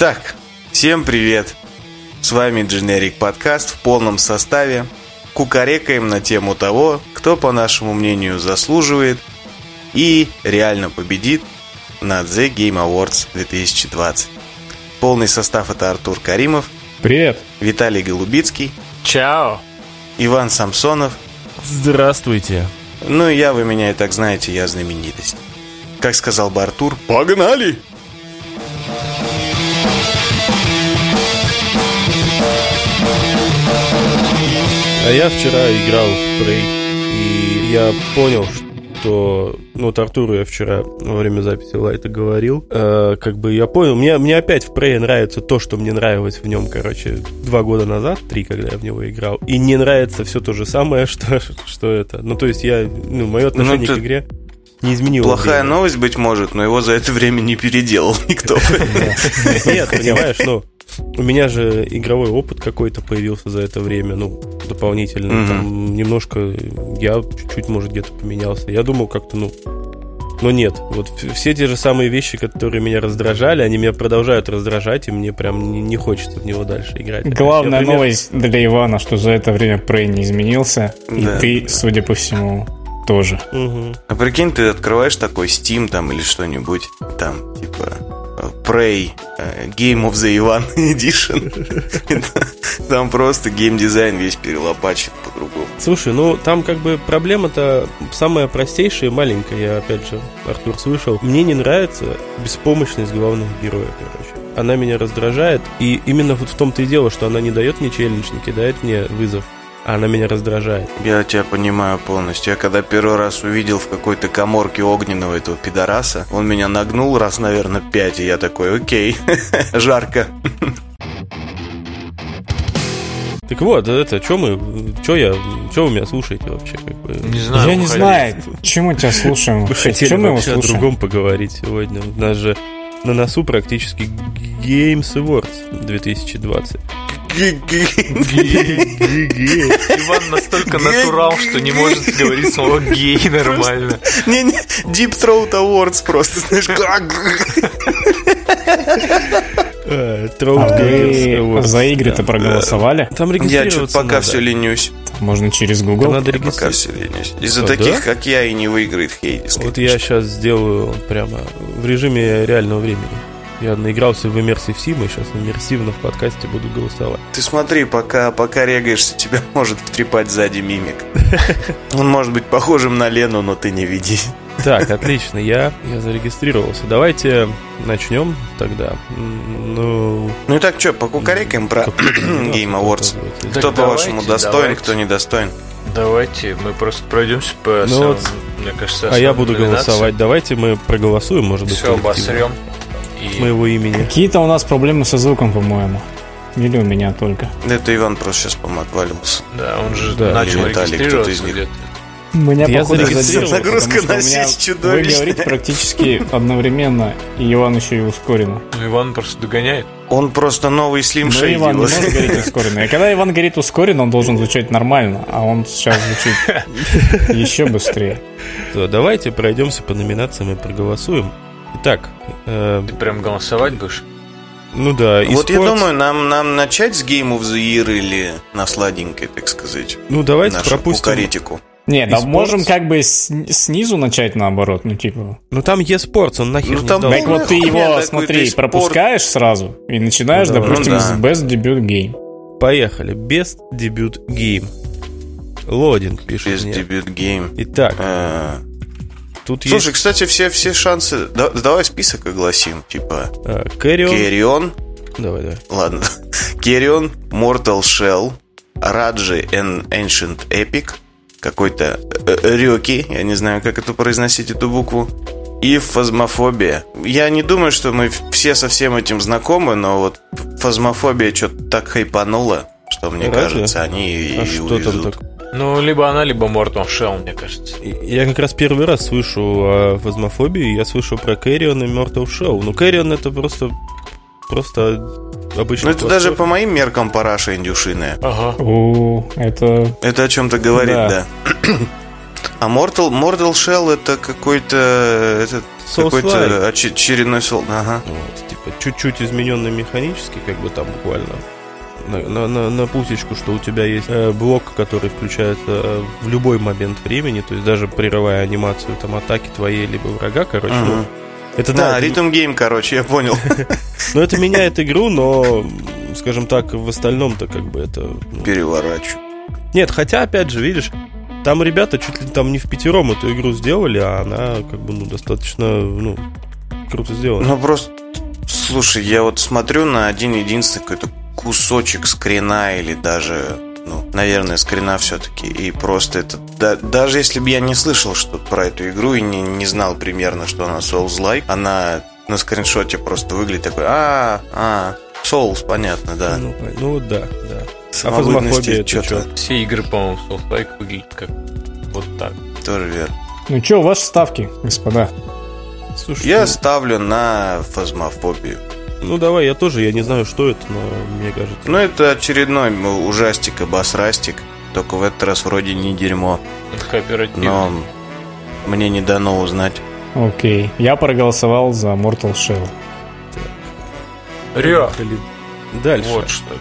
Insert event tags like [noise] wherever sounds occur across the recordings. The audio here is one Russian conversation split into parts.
Итак, всем привет! С вами Generic Подкаст в полном составе. Кукарекаем на тему того, кто, по нашему мнению, заслуживает и реально победит на The Game Awards 2020. Полный состав это Артур Каримов. Привет. Виталий Голубицкий. Чао. Иван Самсонов. Здравствуйте. Ну и я, вы меня и так знаете, я знаменитость. Как сказал бы Артур, погнали! А я вчера играл в Prey, и я понял, что... Ну, вот Артуру я вчера во время записи лайта говорил. Э, как бы я понял, мне, мне опять в Prey нравится то, что мне нравилось в нем, короче, два года назад, три, когда я в него играл. И не нравится все то же самое, [laughs] что, что это. Ну, то есть я... Ну, мое отношение Ну, к игре не изменилось. Плохая время. новость, быть может, но его за это время не переделал никто. [laughs] Нет, понимаешь, ну, у меня же игровой опыт какой-то появился за это время, ну, дополнительно. Мгм. Там немножко я чуть-чуть, может, где-то поменялся. Я думал как-то, ну, но нет. Вот все те же самые вещи, которые меня раздражали, они меня продолжают раздражать, и мне прям не, не хочется в него дальше играть. Опять. Главная Я пример- новость для Ивана, что за это время Prey не изменился. И Да. ты, судя по всему, тоже. Мгм. А прикинь, ты открываешь такой Steam там или что-нибудь, там, типа, Prey, э, Game of the Ivan Edition. [laughs] Там просто геймдизайн весь перелопачен по-другому. Слушай, ну там как бы проблема-то самая простейшая и маленькая, я опять же, Артур, слышал. Мне не нравится беспомощность главного героя, короче. Она меня раздражает, и именно вот в том-то и дело, что она не дает мне челлендж, не кидает мне вызов, она меня раздражает. Я тебя понимаю полностью. Я когда первый раз увидел в какой-то коморке огненного этого пидораса, он меня нагнул раз, наверное, пять, и я такой, окей, [laughs] жарко. Так вот, это, что мы, что я, что вы меня слушаете вообще? Как бы? Не знаю. Я не знаю, чему тебя слушаем. Мы [laughs] хотели мы вообще о другом поговорить сегодня. У нас же на носу практически Games Awards 2020. Иван настолько натурал, что не может говорить слово гей нормально. Не-не, Deep Throat Awards просто, знаешь, Throat А Games Awards. за игры-то проголосовали? Там Я что-то пока надо. все ленюсь. Можно через Там Google. надо Я пока все ленюсь. Из-за А, таких, да? как я, и не выиграет Хейдис. Вот конечно. я сейчас сделаю прямо в режиме реального времени. Я наигрался в Immersive Sim, и сейчас иммерсивно в подкасте буду голосовать. Ты смотри, пока, пока регаешься, тебя [laughs] может втрепать сзади мимик. [laughs] Он может быть похожим на Лену, но ты не види. Так, отлично, я, я зарегистрировался. Давайте начнем тогда. Ну, Ну и так что, покукарекаем про [clears throat] Game Awards. Так Кто, по-вашему, давайте, достоин, давайте. кто недостоин? Давайте мы просто пройдемся по Ну самым, вот, мне кажется, а я буду голосовать. голосовать. Давайте мы проголосуем, может быть, Все обосрем. С И моего имени. Какие-то у нас проблемы со звуком, по-моему. Или у меня только. Это Иван просто сейчас, по-моему, отвалился. да, он же Да, начал кто-то из регистрироваться них. где-то. Меня, Я походу, задерживает, Нагрузка на сеть Вы чудовищная. говорите практически одновременно, и Иван еще и ускоренно. Ну, Иван просто догоняет. Он просто новый Slim Shady. Иван не может говорить ускоренно. И когда Иван говорит ускоренно, он должен звучать нормально, а он сейчас звучит [laughs] еще быстрее. То давайте пройдемся по номинациям и проголосуем. Итак, э, Ты прям голосовать будешь? ну да, Вот я думаю, нам, нам начать с Game of the Year или на сладенькой, так сказать, ну давайте нашу пропустим. кукаретику. Не, да И можем как бы с- снизу начать наоборот, ну типа. Ну там eSports, он нахер Ну, не там сдал. Так вот ты его, смотри, спорт. пропускаешь сразу и начинаешь, Ну, да. допустим, Ну, да. с Best Debut Game. Поехали. Best Debut Game. Лодинг пишет Best мне. debut game. Итак, Э, тут Слушай, есть кстати, все, все шансы... да- давай список огласим. Типа, Carrion. Carrion... Давай, давай. Ладно. [laughs] Carrion, Mortal Shell, Raji: An Ancient Epic, какой-то э, Röki, я не знаю, как это произносить, эту букву, и Phasmophobia. Я не думаю, что мы все со всем этим знакомы, но вот Phasmophobia что-то так хайпанула, что мне Разве? кажется, они и А что там так? Ну, либо она, либо Mortal Shell, мне кажется. Я как раз первый раз слышу о фазмофобии, я слышу про Carrion и Mortal Show. Ну, Carrion это просто просто обычно... Ну, это даже по моим меркам параша индюшиная. Ага. О, это... Это о чем-то говорит, да. Да. А Mortal, Mortal Shell это какой-то этот, Souls-like. какой-то оч- очередной сол. Ага. Вот, типа, чуть-чуть измененный механически, как бы там буквально на, на, на, на пусечку, что у тебя есть э, блок, который включается э, в любой момент времени, то есть даже прерывая анимацию там атаки твоей либо врага, короче, ну, Мгм. Это Да, да, ритм гейм, короче, я понял. [laughs] но это меняет игру, но, скажем так, в остальном-то как бы это... ну, Переворачиваю. Нет, хотя, опять же, видишь, там ребята чуть ли там не в пятером эту игру сделали, а она как бы, ну, достаточно, ну, круто сделана. Ну просто, слушай, я вот смотрю на один единственный какой-то кусочек скрина или даже, ну, наверное, скрина все-таки. И просто это, да- даже если бы я не слышал что про эту игру и не, не знал примерно, что она Souls-like, она на скриншоте просто выглядит такой, а, а, Souls, понятно, да. Ну, ну вот да, да. Самобытности это что-то чё? Все игры, по-моему, Souls-like выглядят как вот так. тоже верно. Ну что, ваши ставки, господа? Слушай, Я ну, ставлю на фазмофобию. Ну давай, я тоже, я не знаю, что это, но мне кажется... Ну, это очередной ужастик и басрастик. Только в этот раз вроде не дерьмо. Он кооперативный. Но мне не дано узнать. Окей. Я проголосовал за Mortal Shell. Рё. Дальше. Вот что ли.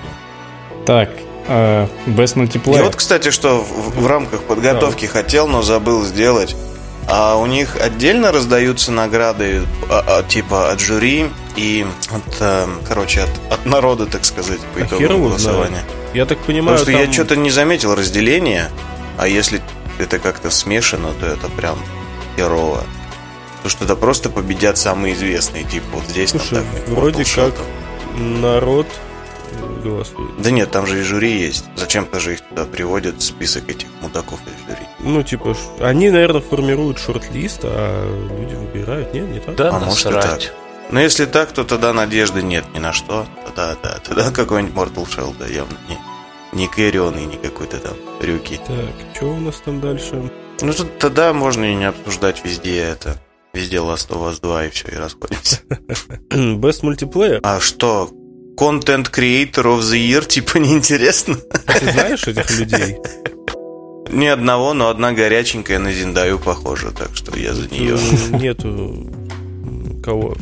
Так, э, Best Я Multiplayer. вот, кстати, что в, в рамках подготовки хотел, но забыл сделать. А у них отдельно раздаются награды, а, а, типа от жюри и от, э, короче, от, от народа, так сказать, по А итогам его голосования. Я так понимаю, Потому что я там- что-то не заметил разделения, а если это как-то смешано, то это прям херово. Потому что это просто победят самые известные, типа вот здесь там Слушай, так, вроде как там. народ голосует. Да нет, там же и жюри есть. Зачем-то же их туда приводят, список этих мудаков из жюри. Ну, типа, они, наверное, формируют шорт-лист, а люди выбирают. Нет, не так? Да, А может и насрать. Но если так, то тогда надежды нет ни на что. Тогда, да, тогда [laughs] какой-нибудь Mortal Shell, да, явно не, не Кэрион и не какой-то там Рюки. Так, что у нас там дальше? Ну, тут тогда можно и не обсуждать везде это. Везде Last of Us 2 и все, и расходимся. [laughs] Best Multiplayer. А что, Content Creator of the Year, типа, [laughs] неинтересно? Ты знаешь этих людей? Ни одного, но одна горяченькая на Зиндаю похожа, так что я за нее. М, Нету кого.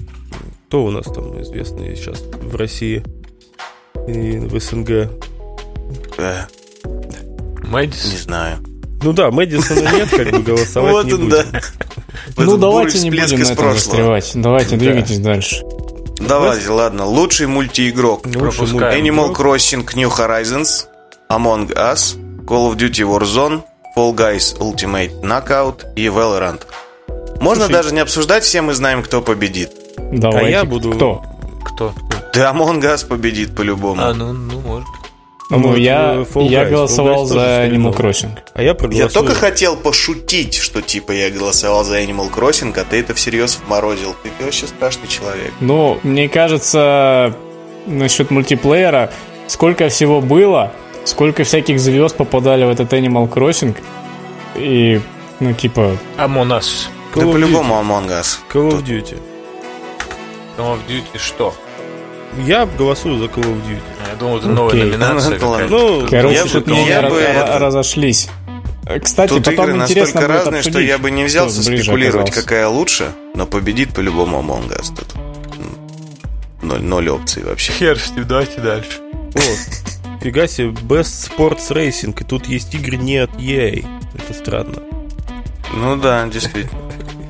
Кто у нас там известный сейчас в России и в СНГ? Э, не Мэдисон. знаю. Ну да, Мэдисона нет, как бы голосовать Вот не да. Ну давайте не будем на этом застревать. Давайте Да. двигайтесь дальше. Давайте, ладно. Лучший мультиигрок. Пропускаем. Animal. Crossing New Horizons, Among Us, Call of Duty Warzone, Fall Guys Ultimate Knockout и Valorant. Можно Слушай- даже не обсуждать, все мы знаем, кто победит. Давайте. А я буду- Кто? Кто? Да, Among Us победит по-любому. А, ну, ну, ну, может, я, Fall я Guys? голосовал Fall Guys за Animal. Crossing. А я Я только хотел пошутить, что типа я голосовал за Animal Crossing, а ты это всерьез вморозил. Ты вообще страшный человек. Ну, мне кажется, насчет мультиплеера, сколько всего было, сколько всяких звезд попадали в этот Animal Crossing, и, ну, типа, Among Us. Call да по-любому Among Us. Call of Duty. Call of Duty что? Я голосую за Call of Duty. Я думал, это новая Окей. номинация. Ну, какая-то. Ну, короче, я тут бы- мнения я ра- бы это- разошлись. Э, Кстати, Тут потом игры интересно настолько будет разные, что обсудить, я бы не взялся ближе спекулировать, оказался. какая лучше, но победит по-любому Among Us. Тут м, ноль, ноль опций вообще. Хер с ним, давайте дальше. Вот. Фига себе, Best Sports Racing, и тут есть игры не от EA. Это странно. Ну да, действительно.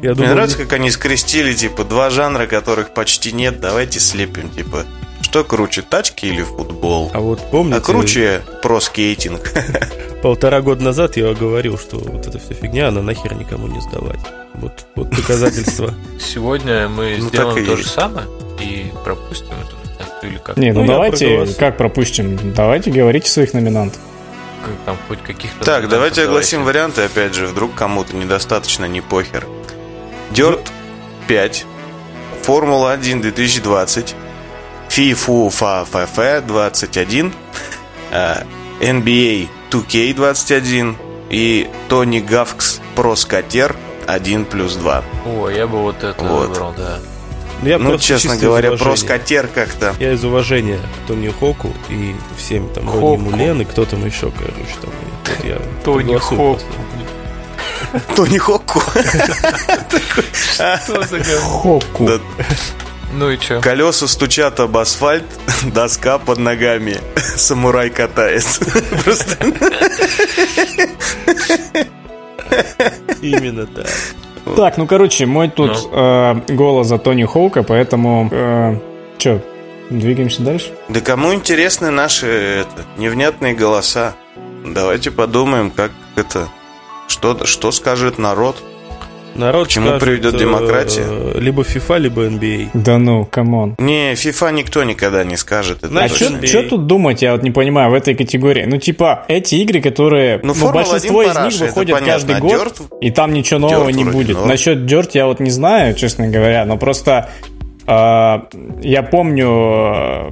Я Мне думал, нравится, как они скрестили, типа, два жанра, которых почти нет. Давайте слепим, типа, что круче, тачки или футбол? а вот помните, А круче про-скейтинг. [laughs] полтора года назад я говорил, что вот эта вся фигня, она нахер никому не сдавать. Вот, вот доказательство. [laughs] Сегодня мы Ну, сделаем то же самое и пропустим эту или как? Не, ну, Ну, давайте, как пропустим? Давайте говорите своих номинантов. Там хоть каких-то... Так, давайте огласим давайте. варианты, опять же, вдруг кому-то недостаточно не похер. Dirt 5, Формула 1 2020, FIFA FFF 21, э, NBA 2K 21 и Тони Гавкс Про Скатер 1 плюс 2. О, я бы вот это Вот. выбрал, да. Я ну, честно говоря, Про. Скатер как-то... Я из уважения к Тони Хоку и всем там Хоку. Родни Мулен и кто там еще, короче, там. и вот я Тони Хоку. Тони Хокку. Что? Хокку. Ну и чё? Колеса стучат об асфальт, доска под ногами. Самурай катается. Просто Именно так. Так, ну короче, мой тут э, голос за Тони Хоука, поэтому... Э, чё, двигаемся дальше? Да кому интересны наши это, невнятные голоса? Давайте подумаем, как это... Что, что скажет народ? Народ К чему скажет, приведет э, демократия? Либо FIFA, либо NBA. Да ну, come on. Не, FIFA никто никогда не скажет. Это А что тут думать, я вот не понимаю, в этой категории? Ну, типа, эти игры, которые... Ну, Ну, Формула-1 большинство из параша, них выходят понятно, каждый а год, Dirt- и там ничего нового не будет. норм. Насчет Dirt я вот не знаю, честно говоря, но просто... э, я помню э,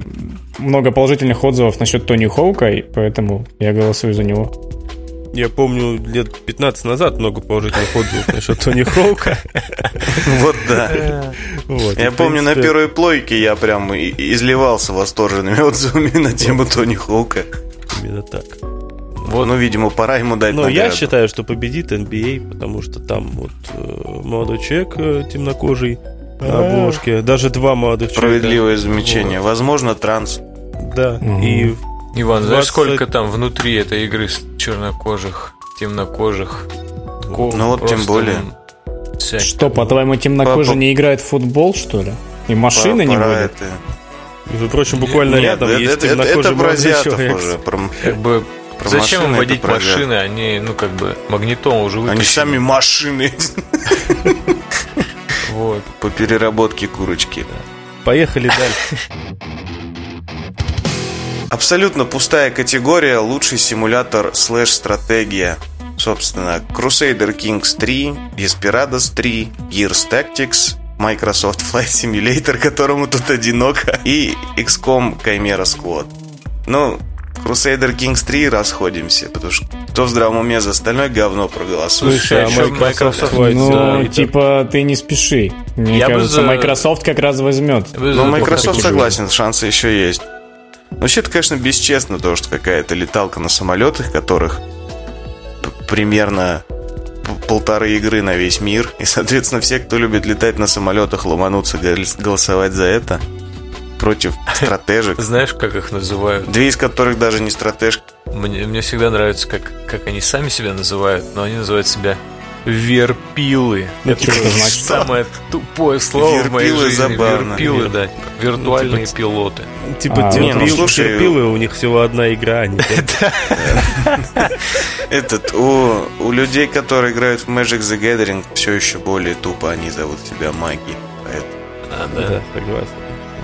много положительных отзывов насчет Тони Хоука, и поэтому я голосую за него. Я помню, лет 15 назад много положительных отзывов насчет Тони Хоука. Вот да. Вот, Я помню, на первой плойке я прям изливался восторженными [laughs] отзывами на тему Тони Хоука. Именно так. Вот. Ну, видимо, пора ему дать Но я награду. считаю, что победит NBA, потому что там вот э, молодой человек э, темнокожий на обложке. Даже два молодых человека. Справедливое замечание. Возможно, транс. Да. Мгм. И Иван, знаешь, 20 сколько там внутри этой игры с чернокожих, темнокожих? Ко- Ну вот тем просто, более. всяких. Что, по-твоему, темнокожий Папа- не играет в футбол, что ли? И машины не водят? это- между прочим, буквально Нет, рядом это, есть это- это темнокожий про азиатов человек. уже. Про- Как бы Про Зачем им водить это машины? Они, ну, как бы, магнитом уже Они вытащили. сами машины [laughs] Вот. по переработке курочки. Поехали дальше. [laughs] Абсолютно пустая категория «Лучший симулятор слэш-стратегия». Собственно, Crusader Kings 3, Desperados 3, Gears Tactics, Microsoft [laughs] Flight Simulator, которому тут одиноко, и XCOM Chimera Squad. Ну, Crusader Kings 3 расходимся, потому что кто в здравом уме за остальное говно проголосует. Слушай, а Microsoft Microsoft- Ну, Simulator? типа, ты не спеши. Мне Я бы кажется, за- Microsoft как раз возьмет. Ну, Microsoft согласен, шансы еще есть. Вообще, это, конечно, бесчестно, то, что какая-то леталка на самолетах, которых примерно полторы игры на весь мир. И, соответственно, все, кто любит летать на самолетах, ломанутся гол- голосовать за это против [laughs] стратежек. Знаешь, как их называют? Две из которых даже не стратеж. Мне, мне всегда нравится, как, как они сами себя называют, но они называют себя верпилы. Ну, что это значит? Самое тупое слово в моей Верпилы жизни. забавно. Верпилы, да. Виртуальные Ну, типа, пилоты. Типа А, не, ну, слушай, терпилы, у них всего одна игра. [laughs] они [laughs] Этот, у, у людей, которые играют в Magic the Gathering, все еще более тупо они зовут себя маги. А, Да, да. согласен.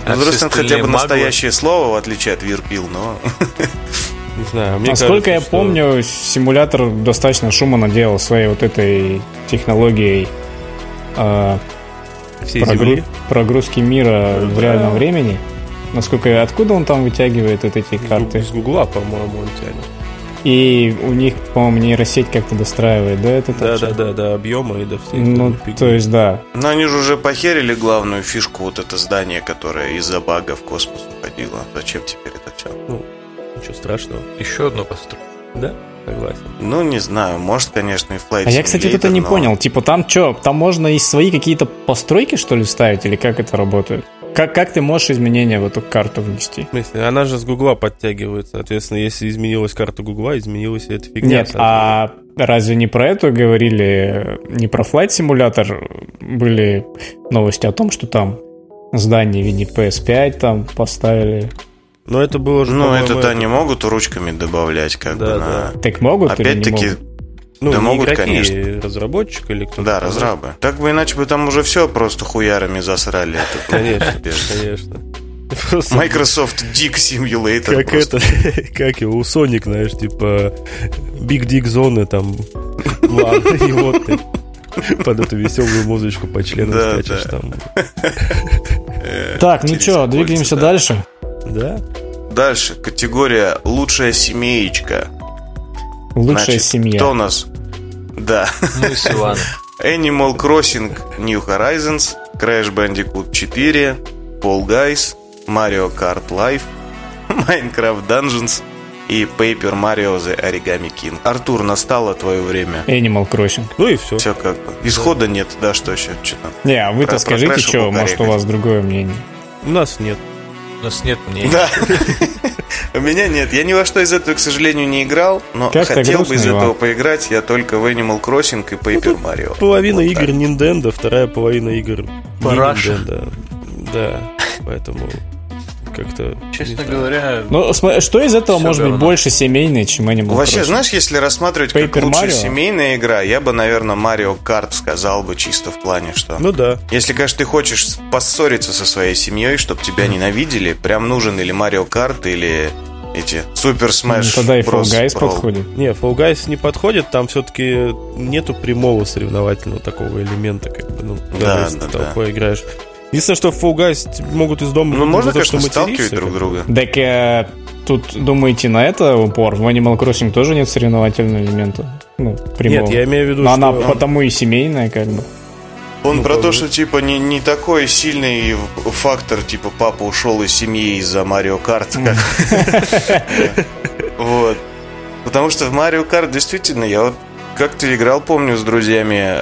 А Ну, все просто хотя бы настоящее слово, в отличие от Вирпил, но... [laughs] Не знаю, мне Насколько кажется, я что- помню, симулятор достаточно шума наделал своей вот этой технологией э, всей прогру- земли. прогрузки мира в реальном времени. Насколько откуда он там вытягивает вот эти карты? С Гугла, по-моему, он тянет. И у них, по-моему, нейросеть как-то достраивает, да, это Да, так да, да, да, объема и до всей Ну, фигни. то есть, да. Но они же уже похерили главную фишку, вот это здание, которое из-за бага в космос уходило. Зачем теперь это все? Ничего страшного. Еще одну построю. Да, согласен. Ну, не знаю, может, конечно, и Flight А я, кстати, это не но- понял. Типа, там что, там можно и свои какие-то постройки, что ли, ставить? Или как это работает? Как, как ты можешь изменения в эту карту внести? В смысле, она же с Гугла подтягивает. Соответственно, если изменилась карта Гугла, изменилась и эта фигня. Нет, а разве не про это говорили, не про Flight Simulator были новости о том, что там здание в виде PS5 там поставили? Но это было же, Ну, это-то это- они могут ручками добавлять, как Да, бы, да. на... Так могут или не Опять-таки, могут? Ну, да не могут, игроки, конечно. разработчик или кто-то. да, разрабы. Так бы иначе бы там уже все просто хуярами засрали. [laughs] Конечно, конечно. Просто Microsoft Dick Simulator. как просто. это, [laughs] как его, у Sonic, знаешь, типа Big Dick зоны там, ладно, [laughs] и вот ты под эту веселую музычку по членам Да, скачешь да. там. Так, ну что, двигаемся да. дальше? Да? Дальше, категория «Лучшая семеечка». Лучшая Значит, семья. Кто у нас? Да. Мы с Иваном. Animal Crossing New Horizons, Crash Bandicoot 4, Fall Guys, Mario Kart Live, [laughs] Minecraft Dungeons и Paper Mario The Origami King. Артур, настало твое время. Animal Crossing. Ну и все. Все как бы. Исхода нет, да, что еще? Что там? Не, а вы-то Про- скажите, что, может, у вас другое мнение. У нас нет. У нас нет мнений. Да. [laughs] У меня нет. Я ни во что из этого, к сожалению, не играл, но Как-то хотел бы из Иван. этого поиграть я только в Animal Crossing и Paper Mario. Половина Вот игр так. Nintendo, вторая половина игр Параша. Nintendo. Да, поэтому как-то... Честно говоря, Ну, что из этого может быть говно. больше семейный, чем Animal Вообще, Crossing? знаешь, если рассматривать как Paper лучшая Mario? семейная игра, я бы, наверное, Mario Kart сказал бы чисто в плане, что... Ну да. Если, конечно, ты хочешь поссориться со своей семьей, чтобы тебя ненавидели, прям нужен или Mario Kart, или эти Super Ну, Smash Тогда и Fall. Guys Brawl. подходит. Не, Fall Guys не подходит, там все-таки нету прямого соревновательного такого элемента, как бы, ну, Да, если да, ты да. играешь. Единственное, что тебе могут из дома... Ну, можно, то, что конечно, сталкивать друг друга. Так э, тут думаете на это упор? В Animal Crossing тоже нет соревновательного элемента? Ну, прямого. Нет, я имею в виду, Но что... она потому и семейная, как бы. Он Ну, про то, что, типа, не, не такой сильный фактор, типа, папа ушел из семьи из-за Марио Карт. как- Вот. Потому что в Марио Карт действительно, я вот как-то играл, помню, с друзьями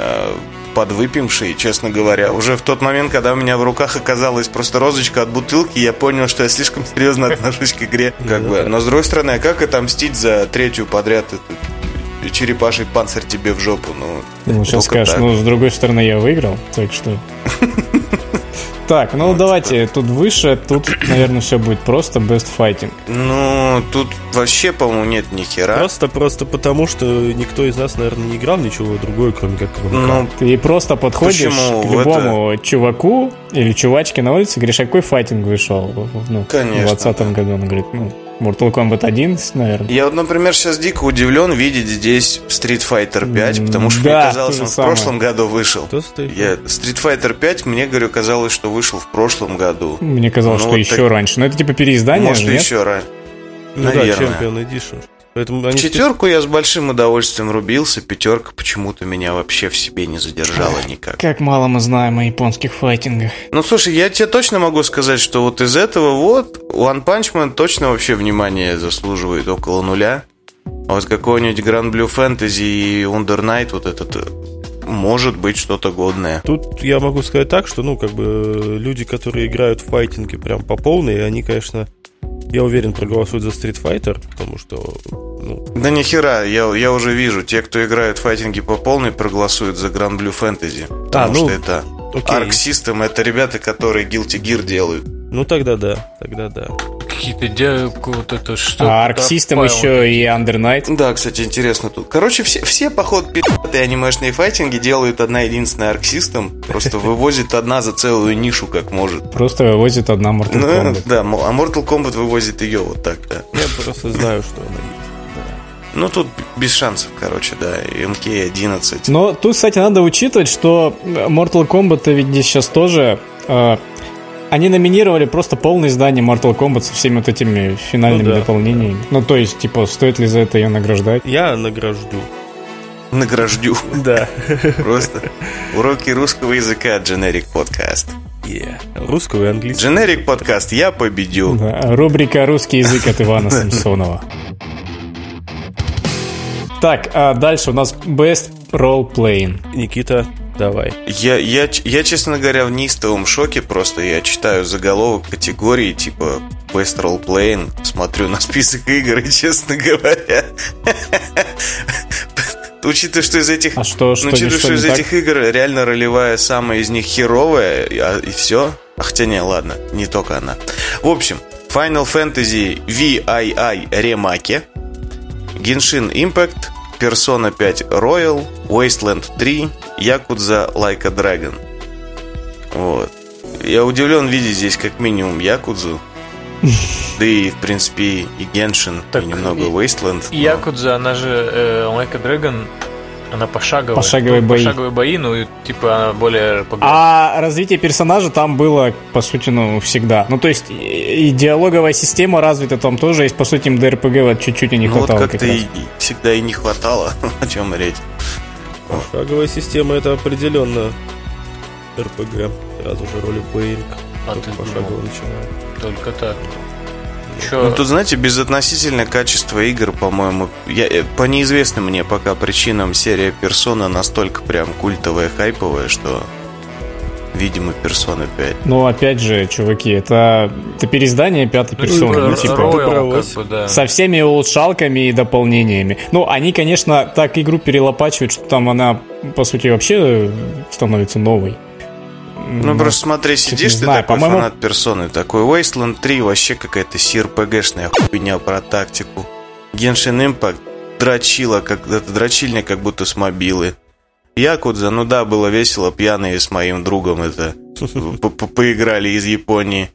подвыпившие, честно говоря. Уже в тот момент, когда у меня в руках оказалась просто розочка от бутылки, я понял, что я слишком серьезно [laughs] отношусь к игре. Как бы. Но с другой стороны, а как отомстить за третью подряд эту черепаший панцирь тебе в жопу? Ну, Ну, сейчас скажешь, так. ну, с другой стороны, я выиграл, так что... [laughs] Так, ну давайте, тут выше, тут, наверное, все будет просто best fighting. Ну, тут вообще, по-моему, нет ни хера. Просто, просто потому, что никто из нас, наверное, не играл ничего другое, кроме как КВК. Ну, Ты просто подходишь Почему? к любому чуваку или чувачке на улице, говоришь, а какой файтинг вышел ну, Конечно, в 2020 году? Он говорит, ну, Mortal Kombat 11, наверное. Я вот, например, сейчас дико удивлен видеть здесь Street Fighter 5, потому что Да, мне казалось, он в самое. прошлом году вышел. Кто стоит? Я, Street Fighter 5, мне, говорю, казалось, что вышел в прошлом году. Мне казалось, Ну, что вот еще так- раньше. Но это типа переиздание, Может, же, нет? еще раньше. Ну да, наверное. Champion Edition. Поэтому они Четверку я с большим удовольствием рубился, пятерка почему-то меня вообще в себе не задержала никак. Как мало мы знаем о японских файтингах. Ну, слушай, я тебе точно могу сказать, что вот из этого вот One Punch Man точно вообще внимание заслуживает около нуля. А вот какой-нибудь Grand Blue Fantasy и Under Night, вот этот, э, может быть что-то годное. Тут я могу сказать так, что, ну, как бы, э, люди, которые играют в файтинги прям по полной, они, конечно, я уверен, проголосуют за Street Fighter, потому что, ну, Да ни хера, я, я уже вижу, те, кто играют в файтинги по полной, проголосуют за Grand Blue Fantasy. Потому ну, что это окей. Arc System, это ребята, которые Guilty Gear делают. ну тогда да, тогда да. Какие-то де... вот это что А Arc System еще и Under Night. Да, кстати, интересно тут. Короче, все, все походу, пи***тые анимешные файтинги делают одна единственная Arc System. Просто [laughs] вывозит одна за целую нишу, как может. Просто вывозит одна Mortal Ну, Kombat. да, а Mortal Kombat вывозит ее вот так, да. Я просто знаю, что она есть. Ну, тут без шансов, короче, да. И МК-11. Но тут, кстати, надо учитывать, что Mortal Kombat ведь здесь сейчас тоже... э, они номинировали просто полное издание Mortal Kombat со всеми вот этими финальными Ну да. дополнениями. Ну, то есть, типа, стоит ли за это ее награждать? Я награжду. Награждю. Да. Просто. Уроки русского языка Generic Podcast. Русского и английского. Generic Podcast я победю. Да, рубрика «Русский язык» от Ивана [laughs] Самсонова. Так, а дальше у нас Best Role Playing. Никита, давай. Я, я, я, честно говоря, в неистовом шоке просто. Я читаю заголовок категории типа Best Role Playing, смотрю на список игр [laughs] и, честно говоря, [laughs] учитывая, что из этих... А что, что, ну, учитывая, что что из так? этих игр реально ролевая самая из них херовая, и, а- и все. А хотя не, ладно, не только она. В общем, Final Fantasy VII Ремаке, Genshin Impact, Persona 5 Royal, Wasteland 3, Yakuza Like a Dragon. Вот. Я удивлен видеть здесь как минимум Якудзу. Да и, в принципе, и Геншин, Так, и немного Wasteland. И но- Якудза, она же э, Like a Dragon, она пошаговая. Пошаговые бои. Пошаговые бои, ну, и, типа, она более... А развитие персонажа там было, по сути, ну, всегда. Ну, то есть, и и диалоговая система развита там тоже есть, по сути, им ДРПГ вот чуть-чуть и не ну, вот хватало. как-то как и, и всегда и не хватало, [laughs] о чем речь. Шаговая система это определенно РПГ. Сразу же ролеплеинг. А Только ты пошагово начинаю. Только так. Ну, тут, знаете, безотносительно качества игр, по-моему, я, э, по неизвестным мне пока причинам серия Персона настолько прям культовая, хайповая, что видимо, Persona 5. Ну, опять же, чуваки, это, это переиздание пятой Ну, персоны. типа, ну, типа, Royal, как бы, да. со всеми улучшалками и дополнениями. Ну, они, конечно, так игру перелопачивают, что там она, по сути, вообще становится новой. Ну, Но- просто смотри, сидишь ты знаю, такой по-моему- фанат персоны, такой Wasteland 3 вообще какая-то CRPG-шная хуйня про тактику. Genshin Impact дрочила, как дрочильня, как будто с мобилы. Якудза, ну да, было весело, пьяные с моим другом это [laughs] по- по- поиграли из Японии.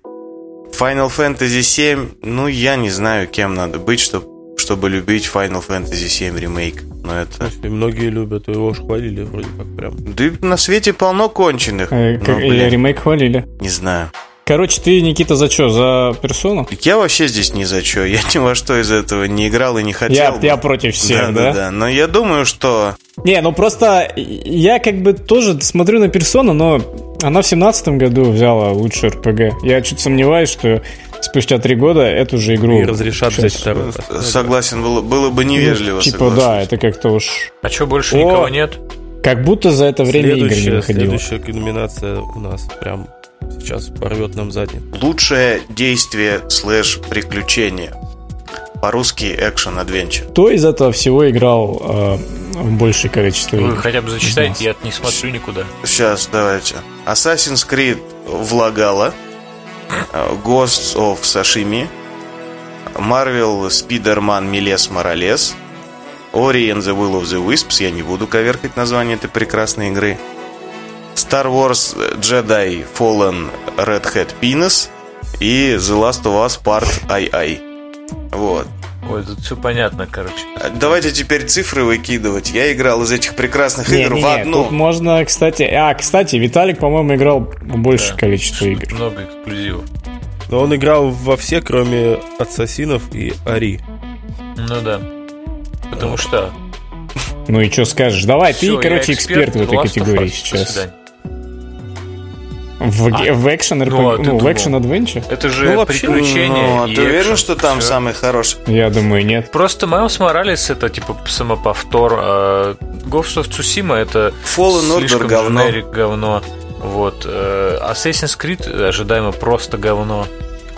Final Fantasy 7, ну я не знаю, кем надо быть, чтобы чтобы любить Final Fantasy 7 ремейк. Но это... И многие любят, его уж хвалили вроде как прям. Да и на свете полно конченых. Э, Ну, как- блин, ремейк хвалили. не знаю. Короче, ты, Никита, за что? За персону? Я вообще здесь ни за что. Я ни во что из этого не играл и не хотел. Я, бы. я против всех, да? да, да. Но я думаю, что Не, ну просто я как бы тоже смотрю на персону, но она в семнадцатом году взяла лучший РПГ. Я чуть сомневаюсь, что спустя три года эту же игру... И разрешат взять второй. раз. согласен, было, было бы невежливо. Ну, Типа, соглашусь. да, это как-то уж... А что, больше О! никого нет? Как будто за это время игр не Следующая, выходило. следующая номинация у нас прям сейчас порвет нам задницу. Лучшее действие слэш приключение. По-русски экшен адвенчер. Кто из этого всего играл э, в большее количество Вы игр? хотя бы зачитайте, я не смотрю никуда. Сейчас, давайте. Assassin's Creed влагала. Э, Ghosts of Sashimi. Marvel Spider-Man Miles Morales. Ori and the Will of the Wisps. Я не буду коверкать название этой прекрасной игры. Star Wars Jedi Fallen Red Hat Penis. И The Last of Us Part II. Вот. Ой, тут все понятно, короче. А Давайте теперь цифры выкидывать. Я играл из этих прекрасных Не, игр не, в не, одну. тут можно, кстати... А, кстати, Виталик, по-моему, играл в большее Да. количество игр. Много эксклюзивов. Но он играл во все, кроме Ассасинов и Ари. Ну да. Потому что... Ну и что скажешь? Давай, Всё, ты, короче, эксперт в этой категории До сейчас. свидания. В, ге- в экшен RPG, ну, а ну, в экшен адвенчер? Это же Ну, вообще, приключение Ну, а ты уверен, что там Всё. самый хороший? Я думаю, нет. Просто Майлз Моралес это типа самоповтор, а Ghost of Tsushima это Fallen Order слишком говно. generic говно. Вот. э, Assassin's Creed ожидаемо просто говно.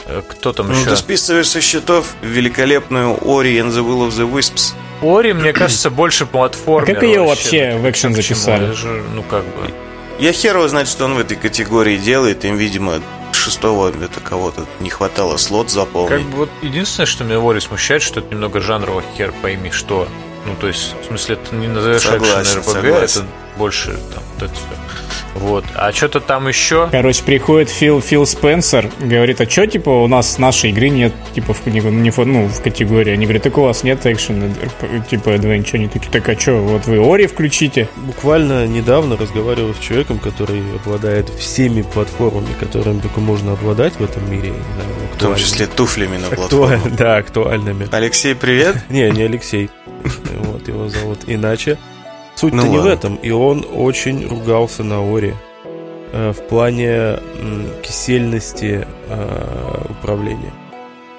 Э, Кто там Ну, еще? ты списываешь со счетов великолепную Ori and the Will of the Wisps. Ори, мне кажется, больше платформер. А как её вообще в экшен записали? Это же, ну, как бы... Я хер знает, что он в этой категории делает. Им, видимо, шестого это кого-то не хватало слот Как заполнить. бы вот единственное, что меня в Ори смущает, что это немного жанрово хер пойми что. Ну, то есть, в смысле, это не назовешь Согласен, экшен РПГ, согласен. это больше там вот это. Вот. А что-то там еще... Короче, приходит Фил, Фил Спенсер, говорит, а что, типа, у нас нашей игры нет, типа, в, не, не в- ну, в категории. Они говорят, так у вас нет экшен, типа, адвенча. Они такие, так а что, вот вы Ори включите. Буквально недавно разговаривал с человеком, который обладает всеми платформами, которыми только можно обладать в этом мире. Не знаю, В том числе туфлями на Актуаль- платформе. [laughs] Да, актуальными. Алексей, привет. [laughs] Не, не Алексей. Вот его зовут иначе. Суть-то Ну не в ладно. этом. И он очень ругался на Ори. э, В плане м, кисельности э, управления.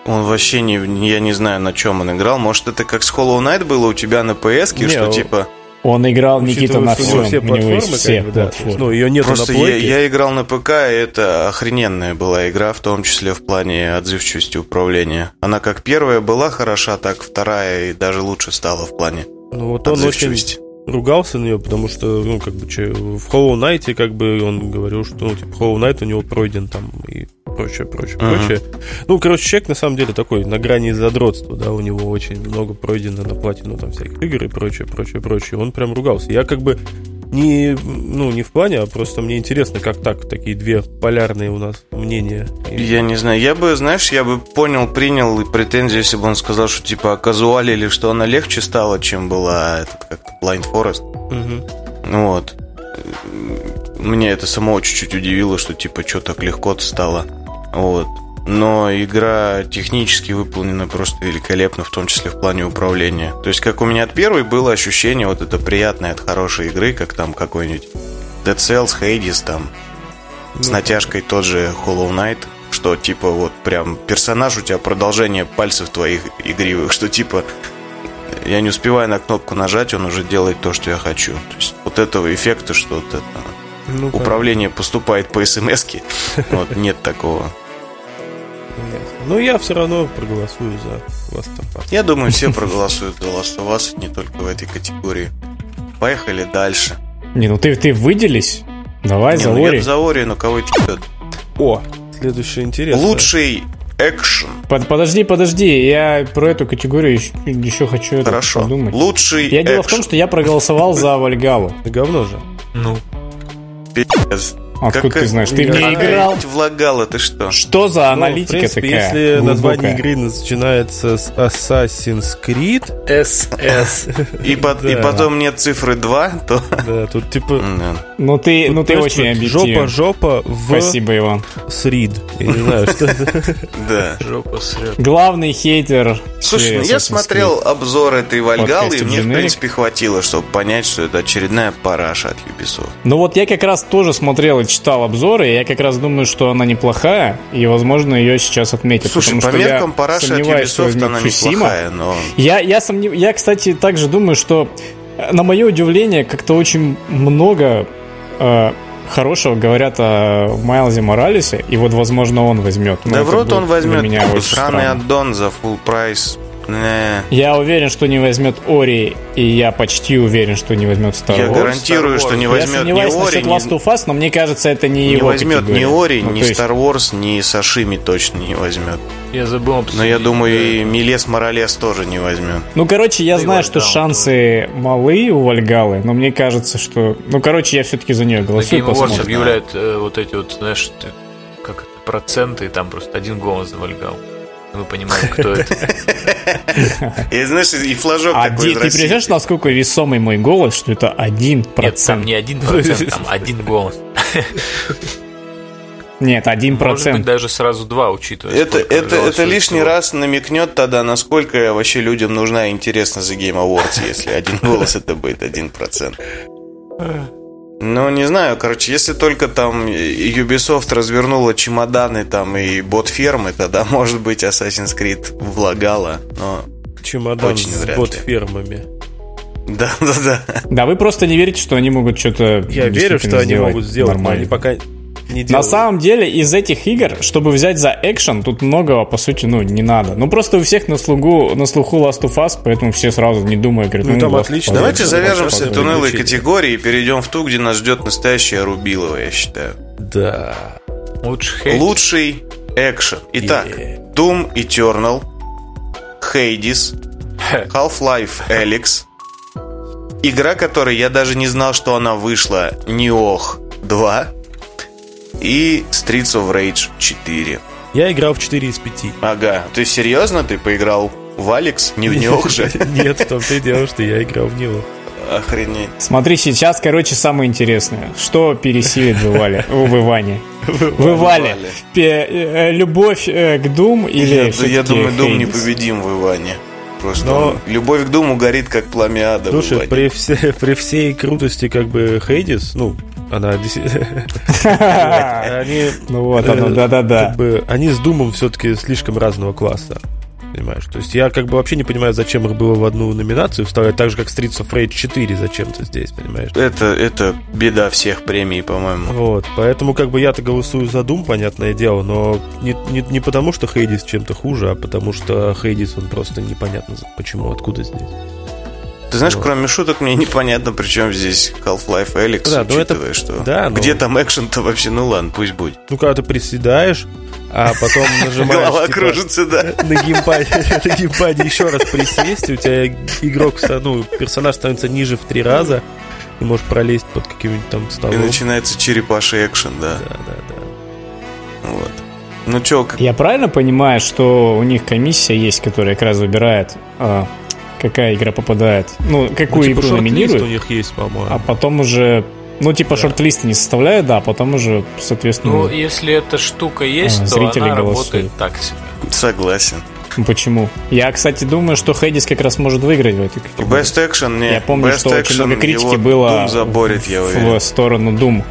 Он вообще не, я не знаю, на чем он играл. Может, это как с Hollow Knight было у тебя на PS, что он- типа... Он играл, Никита, на всем. него все У него есть платформы, все как бы, да, платформы. Ну, ее нету Просто на я, я играл на ПК, и это охрененная была игра, в том числе в плане отзывчивости управления. Она как первая была хороша, так вторая и даже лучше стала в плане Ну, вот он очень ругался на нее, потому что, ну, как бы, че, в Hollow Knight, как бы, он говорил, что, ну, типа, Hollow Knight у него пройден там и прочее, прочее, Мгм. прочее. Ну, короче, человек, на самом деле, такой, на грани задротства, да, у него очень много пройдено на платину там всяких игр и прочее, прочее, прочее. Он прям ругался. Я, как бы, не, ну, не в плане, а просто мне интересно, как так, такие две полярные у нас мнения. Я не знаю, я бы, знаешь, я бы понял, принял претензии, если бы он сказал, что типа о казуале или что она легче стала, чем была этот как-то Blind Forest. Ну вот. Меня это самого чуть-чуть удивило, что типа что так легко стало. Вот. Но игра технически выполнена просто великолепно, в том числе в плане управления. То есть, как у меня от первой было ощущение вот это приятное от хорошей игры, как там какой-нибудь Dead Cells, Hades, там, с Ну, натяжкой тот же Hollow Knight, что типа вот прям персонаж у тебя продолжение пальцев твоих игривых, что типа я не успеваю на кнопку нажать, он уже делает то, что я хочу. То есть вот этого эффекта, что вот это Ну, управление поступает по смс [laughs] вот нет такого. Понятно. Ну, я все равно проголосую за Last of Us. Я думаю, все проголосуют за Last of Us, не только в этой категории. Поехали дальше. Не, ну ты, ты выделись. Давай Не, за ну я Ори. за Ори, но кого это О, следующее интересно. Лучший экшен. Под- подожди, подожди, я про эту категорию еще, еще хочу это Хорошо. подумать. Лучший Я дело в том, что я проголосовал за Вальгалу. Говно же. Ну, Пиздец. Откуда Какая- ты знаешь? Ты в ней играл? Влагала, ты что? Что за Ну, в аналитика принципе, такая? если глубокая? название игры начинается с Assassin's Creed, СС. И, и Да. потом нет цифры 2, то... да, тут типа... [laughs] Да. Ну ты, ну тут, ты знаешь, очень объективен. Жопа-жопа в Спасибо, Иван. срид. Я не знаю, что это. [laughs] Да. Жопа срет. Главный хейтер. Слушай, ну я смотрел обзор этой Вальгалы, и мне, в принципе, хватило, чтобы понять, что это очередная параша от Ubisoft. Ну вот я как раз тоже смотрел и читал обзоры, и я как раз думаю, что она неплохая, и, возможно, ее сейчас отметят. Слушай, потому по что я меркам параши от Ubisoft она неплохая, но... Я, я, сомнев... я, кстати, также думаю, что э, на мое удивление как-то очень много э, хорошего говорят о Майлзе Моралесе, и вот, возможно, он возьмет. Но Да в рот он возьмет меня сраный аддон за full прайс. Не. Я уверен, что не возьмет Ори, и я почти уверен, что не возьмет Star Я Wars. гарантирую, Star что не Я возьмет ни сомневаюсь Ори, ни, Last of Us, но мне кажется, это не, не его возьмет ни категория. Ори, Ну, ни есть- Star Wars, ни Сашими точно не возьмет. Я забыл обсудить. Но я думаю, и Милес Моралес тоже не возьмет. Ну, короче, я Да знаю, что шансы малы у Вальгалы, но мне кажется, что... Ну, короче, я все-таки за нее голосую. Game Awards объявляют э, вот эти вот, знаешь, ты- как это, проценты, и там просто один голос за Вальгал. Мы понимаем, кто это. И знаешь, и флажок А такой ты представляешь, насколько весомый мой голос, что это один Нет, там процент? не один процент, там один голос. Нет, один процент. даже сразу два, учитывая. Это, это, это лишний всего. раз намекнет тогда, насколько вообще людям нужна и интересна за Game Awards, если один [laughs] голос это будет один процент. Ну, не знаю, короче, если только там Ubisoft развернула чемоданы там и бот-фермы, тогда, [laughs] может быть, Assassin's Creed влагала, но... Чемодан Очень с бот-фермами. Да, [laughs] да, да. Да, вы просто не верите, что они могут что-то Я верю, что они могут сделать, но нормально. они пока не На делают. самом деле, из этих игр, чтобы взять за экшен, тут многого, по сути, ну, не надо. Ну, просто у всех на, слугу, на слуху Last of Us, поэтому все сразу, не думая, говорят, Ну, там Last отлично. Давайте завяжем с Включите. категории и перейдем в ту, где нас ждет настоящая Рубилова, я считаю. Да. Лучше хейт. Лучший экшен. Итак, Е. Doom Eternal, Hades, Half-Life Alyx, игра, которой я даже не знал, что она вышла, Нioh 2 и Streets of Rage 4. Я играл в 4 из 5. Ага, ты серьезно? Ты поиграл в Алекс? Не в Нioh же? [laughs] Нет, в том-то и дело, что я играл в него. Охренеть. Смотри, сейчас, короче, самое интересное. Что пересилит в Ивале? В Иване. В Ивале. Пе- э, Любовь э, к Doom или Я, думаю, Doom Hades? непобедим в Иване. Просто Но- любовь к Думу горит, как пламя ада Слушай, при, все- [laughs] при всей крутости как бы Хейдис, ну, она действительно... [laughs] Они, Ну вот оно, э, да-да-да. они с Думом все-таки слишком разного класса. Понимаешь? То есть я как бы вообще не понимаю, зачем их было в одну номинацию вставлять, так же, как Streets of Rage 4 зачем-то здесь, понимаешь? Это, это беда всех премий, по-моему. Вот, поэтому как бы я-то голосую за Doom, понятное дело, но не, не, не потому, что Хейдис чем-то хуже, а потому что Хейдис, он просто непонятно почему, откуда здесь. Ты знаешь, Вот. кроме шуток, мне [laughs] непонятно, при чем здесь Half-Life Alyx, Да, ну это- учитывая, что... да, ну- Где там экшен-то вообще? Ну ладно, пусть будет. Ну, когда ты приседаешь, а потом [laughs] нажимаешь... Голова типа, кружится, да. на геймпаде, [laughs] на геймпаде еще раз присесть, у тебя игрок, ну, персонаж становится ниже в три раза, и можешь пролезть под каким-нибудь там И столом. начинается черепаший экшен, да. Да, да, да. Вот. Ну чё, как- Я правильно понимаю, что у них комиссия есть, которая как раз выбирает, а, какая игра попадает? Ну, какую Ну, типа игру шорт-лист номинируют, у них есть, по-моему. а потом уже... Ну, типа, шорт-листы не составляют, да, а потом уже, соответственно... Ну, если эта штука есть, А, то зрители она голосуют. работает так себе. согласен. Почему? Я, кстати, думаю, что Хейдис как раз может выиграть в этой категории. Best Action, не. Я помню, Best что очень много критики было Doom заборет, я уверен. в сторону Doom.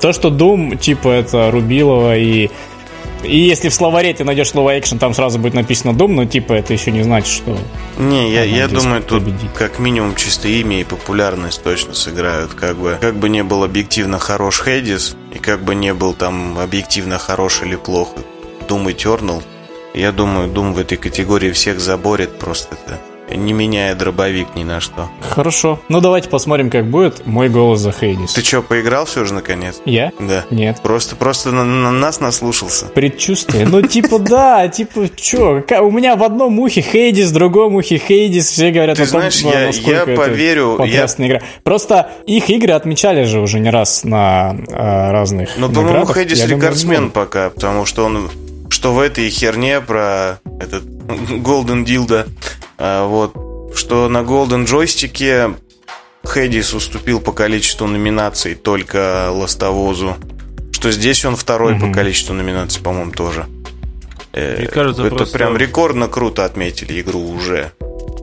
То, что Doom, типа, это Рубилова и И если в словаре ты найдешь слово экшен, там сразу будет написано Doom, но типа это еще не значит, что... Не, я, я думаю, тут победит. как минимум чисто имя и популярность точно сыграют. Как бы, как бы не был объективно хорош Хейдис, и как бы не был там объективно хорош или плох Doom Eternal, я думаю, Doom в этой категории всех заборет просто это, не меняя дробовик ни на что. Хорошо. Ну давайте посмотрим, как будет. Мой голос за Хейдис. Ты что, поиграл все же наконец? Я? Да. Нет. Просто, просто на, на нас наслушался. Предчувствие. Ну, типа, да, типа, чё, у меня в одном ухе Хейдис, в другом ухе Хейдис, все говорят Ты о том, знаешь, ну, я- я поверю, потрясная игра. Просто их игры отмечали же уже не раз на а, разных Но, по-моему. Хейдис Я рекордсмен ну, пока, потому что он что в этой херне про этот Golden Dildo, вот, что на Golden джойстике Хейдис уступил по количеству номинаций только Ластовозу, что здесь он второй по Мгм. количеству номинаций, по-моему, тоже. Э, Мне кажется, это просто- прям рекордно круто отметили игру уже.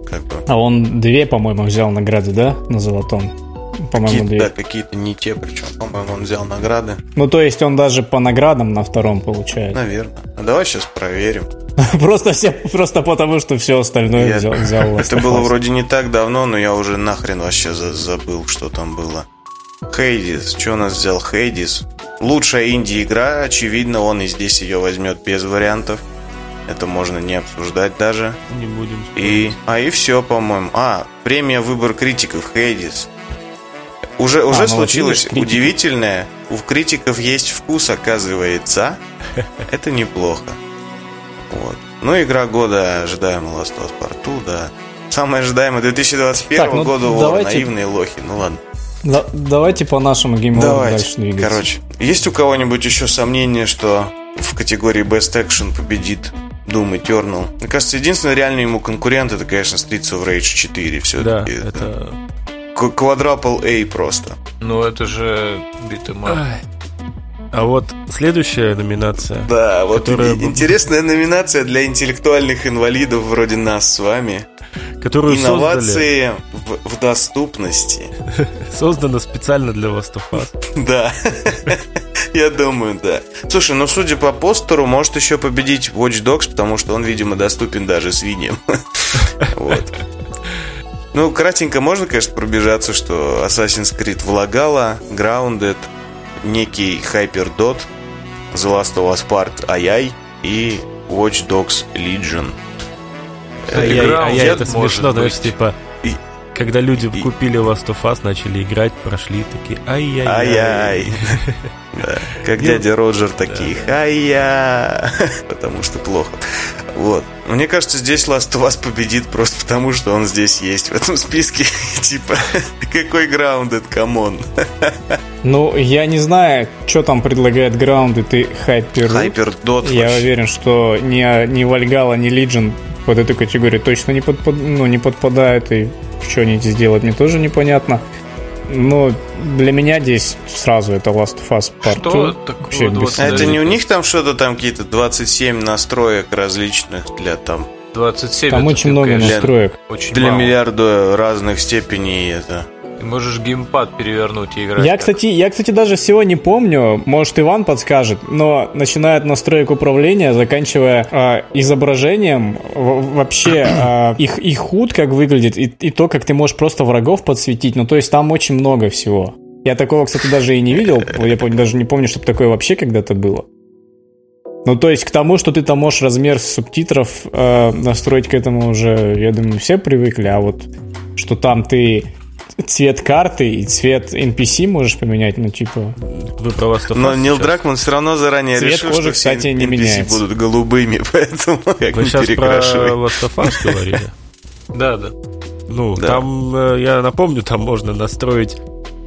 Как бы. А он две, по-моему, взял награды, да, на золотом? По-моему, Какие-то, две. да, какие-то не те, причем, по-моему, он взял награды. Ну, то есть он даже по наградам на втором получает. Наверное. А давай сейчас проверим. [laughs] Просто все, просто потому, что все остальное Я- взял, взял Это было вроде не так давно, но я уже нахрен вообще за- забыл, что там было. Хейдис. Что у нас взял Хейдис? Лучшая инди-игра. Очевидно, он и здесь ее возьмет без вариантов. Это можно не обсуждать даже. Не будем И, а и все, по-моему. А, премия выбор критиков Хейдис. Уже, уже ну вот случилось видишь, критики. удивительное. У критиков есть вкус, оказывается. [laughs] Это неплохо. Вот. Ну, игра года ожидаемая Last of Us Part 2, да. Самое ожидаемое 2021 Так, ну, года War. давайте- Наивные лохи. Ну ладно. Да- давайте по нашему Давайте. дальше двигаться. Короче, есть у кого-нибудь еще сомнение, что в категории Best Action победит Doom Eternal? Мне кажется, единственный реальный ему конкурент это, конечно, Streets of Rage 4 Да, все-таки. это... Quadruple A просто. Ну, это же beat 'em up. А вот следующая номинация. Да, вот Которая- интересная номинация для интеллектуальных инвалидов вроде нас с вами. которую создали, Инновации в, в доступности. [laughs] создана специально для of Us. [laughs] Да. Я думаю, да. Слушай, ну судя по постеру, может еще победить Watch Dogs, потому что он, видимо, доступен даже свиньям. [laughs] Вот. Ну, кратенько можно, конечно, пробежаться, что Assassin's Creed влагала, Grounded, некий Hyperdot, The Last of Us Part Ай и Watch Dogs Legion. А я, а я это смешно, знаешь, типа, И- когда люди и- купили Last of Us, начали играть, прошли, такие, ай-яй-яй. Ай-яй. Да. Как дядя Роджер таких. Ай-я. [laughs] Потому что плохо. Вот. Мне кажется, здесь Last of Us победит просто потому, что он здесь есть в этом списке. [laughs] Типа, какой Grounded, come on. [laughs] Ну, я не знаю, что там предлагает Grounded и Hyper. Hyperdot Я вообще. уверен, что ни, ни Вальгала, ни Legion под эту категорию точно не, подпад- ну, не подпадают. И что они здесь делают, мне тоже непонятно. Но для меня здесь сразу это Last of Us Part Что 2. такого Вообще без- 20? А это не у них там что-то там какие-то 27 настроек различных для там 27 Там это очень ты, много настроек. Очень для миллиарда разных степеней это. Ты можешь геймпад перевернуть и играть. Я, так. кстати, я, кстати, даже всего не помню, может, Иван подскажет, но начиная от настроек управления, заканчивая а, изображением, вообще а, их, их худ как выглядит, и, и то, как ты можешь просто врагов подсветить, ну, то есть там очень много всего. Я такого, кстати, даже и не видел, я помню, даже не помню, чтобы такое вообще когда-то было. Ну, то есть к тому, что ты там можешь размер субтитров э, настроить к этому уже, я думаю, все привыкли, а вот что там ты цвет карты и цвет NPC можешь поменять, ну, типа... Вы про Us Но Нил сейчас? Дракман все равно заранее Цвет решил, кожи, что все кстати, не NPC меняется. будут голубыми, [laughs] поэтому как Вы не сейчас про. Last of Us говорили? [laughs] Да, да. Ну, Да. там, э, я напомню, там можно настроить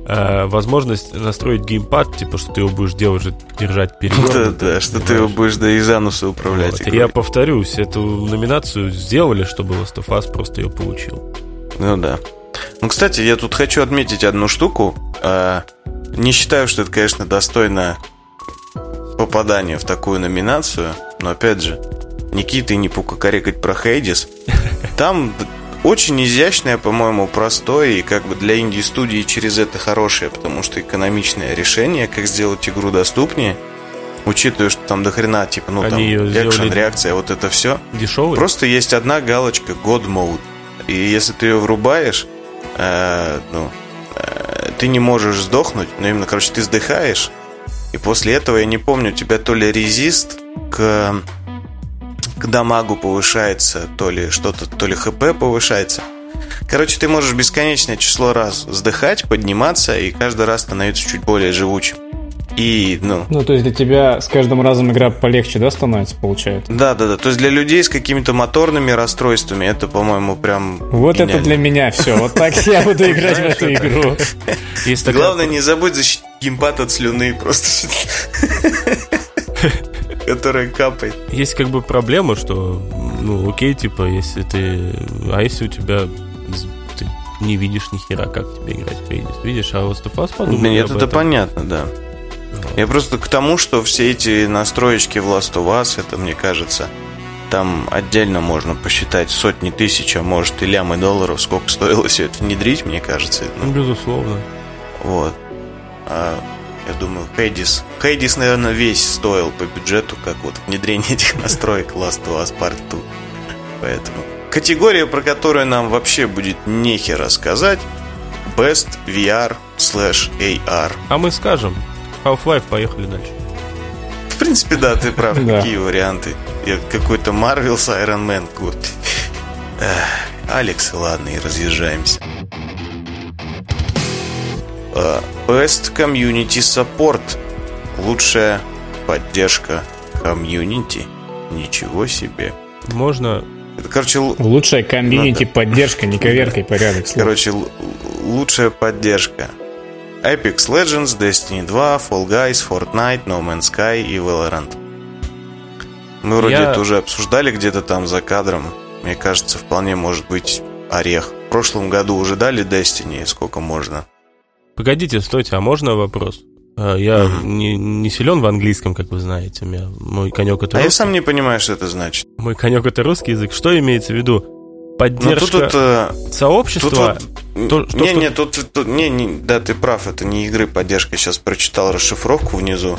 э, возможность настроить геймпад, типа, что ты его будешь делать, держать перед Да, да, что ты его будешь до из ануса управлять. Вот. Я повторюсь, эту номинацию сделали, чтобы Last of Us просто ее получил. Ну да. Ну, кстати, я тут хочу отметить одну штуку. А, Не считаю, что это, конечно, достойно попадания в такую номинацию. Но опять же, Никита и не покукарекать про Хейдис. Там очень изящное, по-моему, простое и как бы для инди-студии через это хорошее, потому что экономичное решение, как сделать игру доступнее. учитывая, что там дохрена, типа, ну Они там, экшен, сделали- реакция, вот это все. Дешевый? Просто есть одна галочка God Mode. И если ты ее врубаешь, э, ну, э, ты не можешь сдохнуть, но именно, короче, ты сдыхаешь. И после этого, я не помню, у тебя то ли резист к, к дамагу повышается, то ли что-то, то ли хп повышается. Короче, ты можешь бесконечное число раз сдыхать, подниматься, и каждый раз становиться чуть более живучим. И, ну, Ну, то есть для тебя с каждым разом игра полегче, да, становится, получается? да, да, да. То есть для людей с какими-то моторными расстройствами это, по-моему, прям. Вот это гениально. для меня все. Вот так я [laughs] буду играть в эту игру. Главное, не забудь защитить геймпад от слюны просто. [laughs] Которая капает. Есть как бы проблема, что, ну, окей, типа, если ты... А если у тебя... Ты не видишь ни хера, как тебе играть в. Видишь, а Last of Us подумай Нет, это этом. понятно, да. Я просто к тому, что все эти настроечки в Last of Us, это, мне кажется, там отдельно можно посчитать сотни тысяч, а может и лямы долларов, сколько стоило все это внедрить, мне кажется. Ну, Ну, безусловно. вот. А, я думаю, Хейдис... Хейдис, наверное, весь стоил по бюджету, как вот внедрение этих настроек Last of Us Part 2. Поэтому... Категория, про которую нам вообще будет нехер рассказать, Best VR slash AR. А мы скажем, Half-Life, поехали дальше. В принципе, да, ты прав. Какие варианты? Я какой-то Marvel с Iron Man. Эх, Алекс, ладно, и разъезжаемся. А, Best Community Support. Лучшая поддержка комьюнити. Ничего себе. Можно... Это, короче, л- Лучшая комьюнити Надо. поддержка, не коверкай порядок слов. короче, лучшая поддержка. Apex Legends, Destiny 2, Fall Guys, Fortnite, No Man's Sky и Valorant. Мы вроде Я- это уже обсуждали где-то там за кадром. Мне кажется, вполне может быть орех. В прошлом году уже дали Destiny, сколько можно. Погодите, стойте, а можно вопрос? А, Я не, не силен в английском, как вы знаете. У меня мой конек это А я русский. сам не понимаю, что это значит. Мой конек это русский язык. Что имеется в виду? Поддержка тут вот, э, сообщества. тут То- вот... что- не, что- не, тут, тут- не, не, да, ты прав, это не игры поддержка. Я сейчас прочитал расшифровку внизу.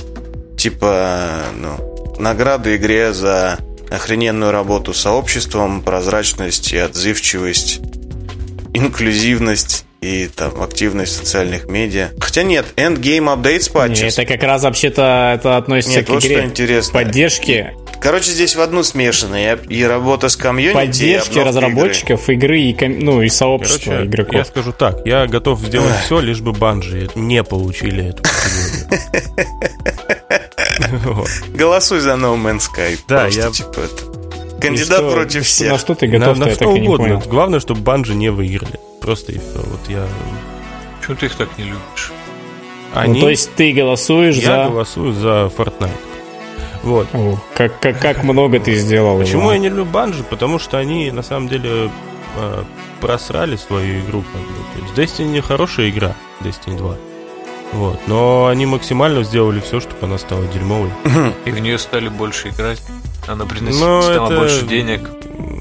Типа, ну, награды игре за охрененную работу с сообществом, прозрачность и отзывчивость, инклюзивность и там активность в социальных медиа. Хотя нет, Endgame Updates Patches. это как раз вообще-то это относится Нет, к вот что игре интересно. поддержки, Короче, здесь в одну смешано. И, и работа с комьюнити, и поддержки игры. разработчиков игры и, ком- ну, и сообщества Короче, игроков. я скажу так, я готов сделать все, лишь бы банжи не получили эту. [laughs] Голосуй за No Man's Sky. Да, я- типа. И Кандидат против На всех. что ты На готов, на я что и угодно. Главное, чтобы банжи не выиграли. Просто и все. Вот я... Почему ты их так не любишь? Ну, Они... то есть ты голосуешь Я за... голосую за Fortnite. Вот. О, как, как, как много ты сделал. Почему я не люблю банжи? Потому что они на самом деле э, просрали свою игру. Как бы. То есть Destiny хорошая игра, Destiny 2. Вот. Но они максимально сделали все, чтобы она стала дерьмовой. [clears throat] И в нее стали больше играть. Она приносит Ну, стала это- больше денег.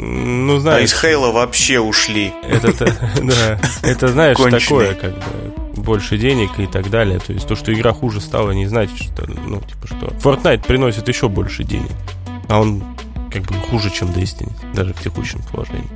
Ну, А знаешь, из Хейла вообще ушли. это, [laughs] да, это знаешь, такое, как бы, больше денег и так далее. То есть то, что игра хуже стала, не значит, что, ну, типа, что Fortnite приносит еще больше денег. А он как бы хуже, чем Destiny, даже в текущем положении.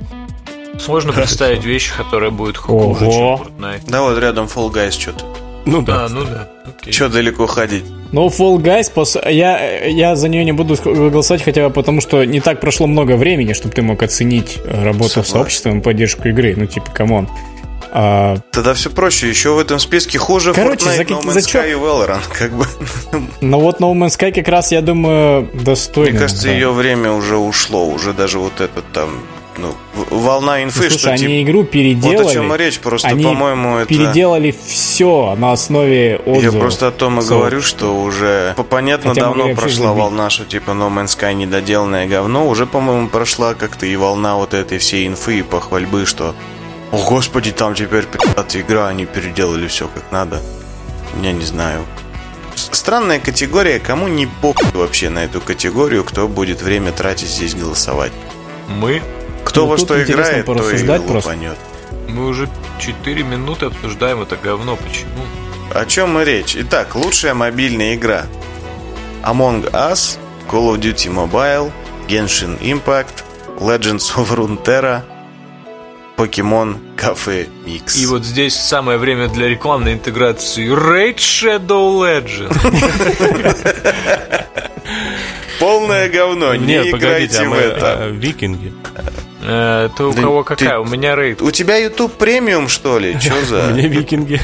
Сложно представить вещи, которые будут хуже, Ого. чем Fortnite. Да вот рядом Fall Guys что-то. Ну да. А, ну да. Окей. Че далеко ходить? Ну, Fall Guys, пос- я, я за нее не буду голосовать, хотя бы потому, что не так прошло много времени, чтобы ты мог оценить э, работу Согласен. сообщества и поддержку игры. Ну, типа, come on. А, Тогда все проще. Еще в этом списке хуже Короче, Fortnite, за No Man's за чё- Sky и Valorant. Как бы. [laughs] но вот No Man's Sky как раз, я думаю, достойно. Мне кажется, да. ее время уже ушло. Уже даже вот этот там, ну, волна Ну, инфы, слушай, что они типа... игру Вот переделали. о чем речь. Просто, Они по-моему, это... Переделали все на основе Я отзывов. просто о том и Соу. говорю, что уже по- понятно Хотя давно прошла забить. волна, что типа No Man's Sky недоделанное говно. Уже, по-моему, прошла как-то и волна вот этой всей инфы и похвальбы, что о господи, там теперь пи***ая игра, они переделали все как надо. Я не знаю. Странная категория, кому не похуй вообще на эту категорию, кто будет время тратить здесь голосовать. Мы, Кто Ну, во что играет, то и лупанет. мы уже 4 минуты обсуждаем это говно. Почему? О чем и речь? Итак, лучшая мобильная игра. Among Us, Call of Duty Mobile, Genshin Impact, Legends of Runeterra, Pokemon Cafe Mix. И вот здесь самое время для рекламной интеграции Raid Shadow Legend. [laughs] Полное говно, не играйте а в это. а, викинги. Э, Это у кого какая? У меня рейд. У тебя YouTube премиум, что ли? [laughs] Че У за... меня викинги.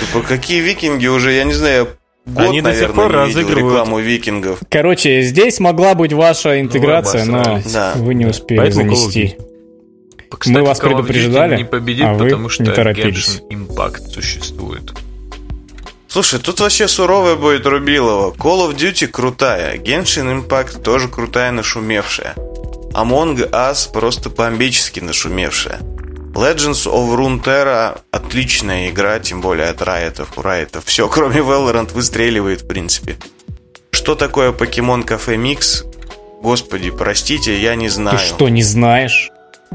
Типа, Какие викинги уже, я не знаю, год, Они до сих наверное, пор не разыгрывают. рекламу викингов. Короче, здесь могла быть ваша интеграция, но обосрались. Да. вы не успели Поэтому занести. Кстати, Мы вас Call предупреждали, не победит, а вы потому что не торопились. Genshin Impact существует. Слушай, тут вообще суровое будет Рубилова. Call of Duty крутая, Genshin Impact тоже крутая, нашумевшая. Among Us просто бомбически нашумевшая. Legends of Runeterra отличная игра, тем более от Райтов. У Райтов все, кроме Valorant, выстреливает в принципе. Что такое Pokemon Cafe Mix? Господи, простите, я не знаю. Ты что, не знаешь?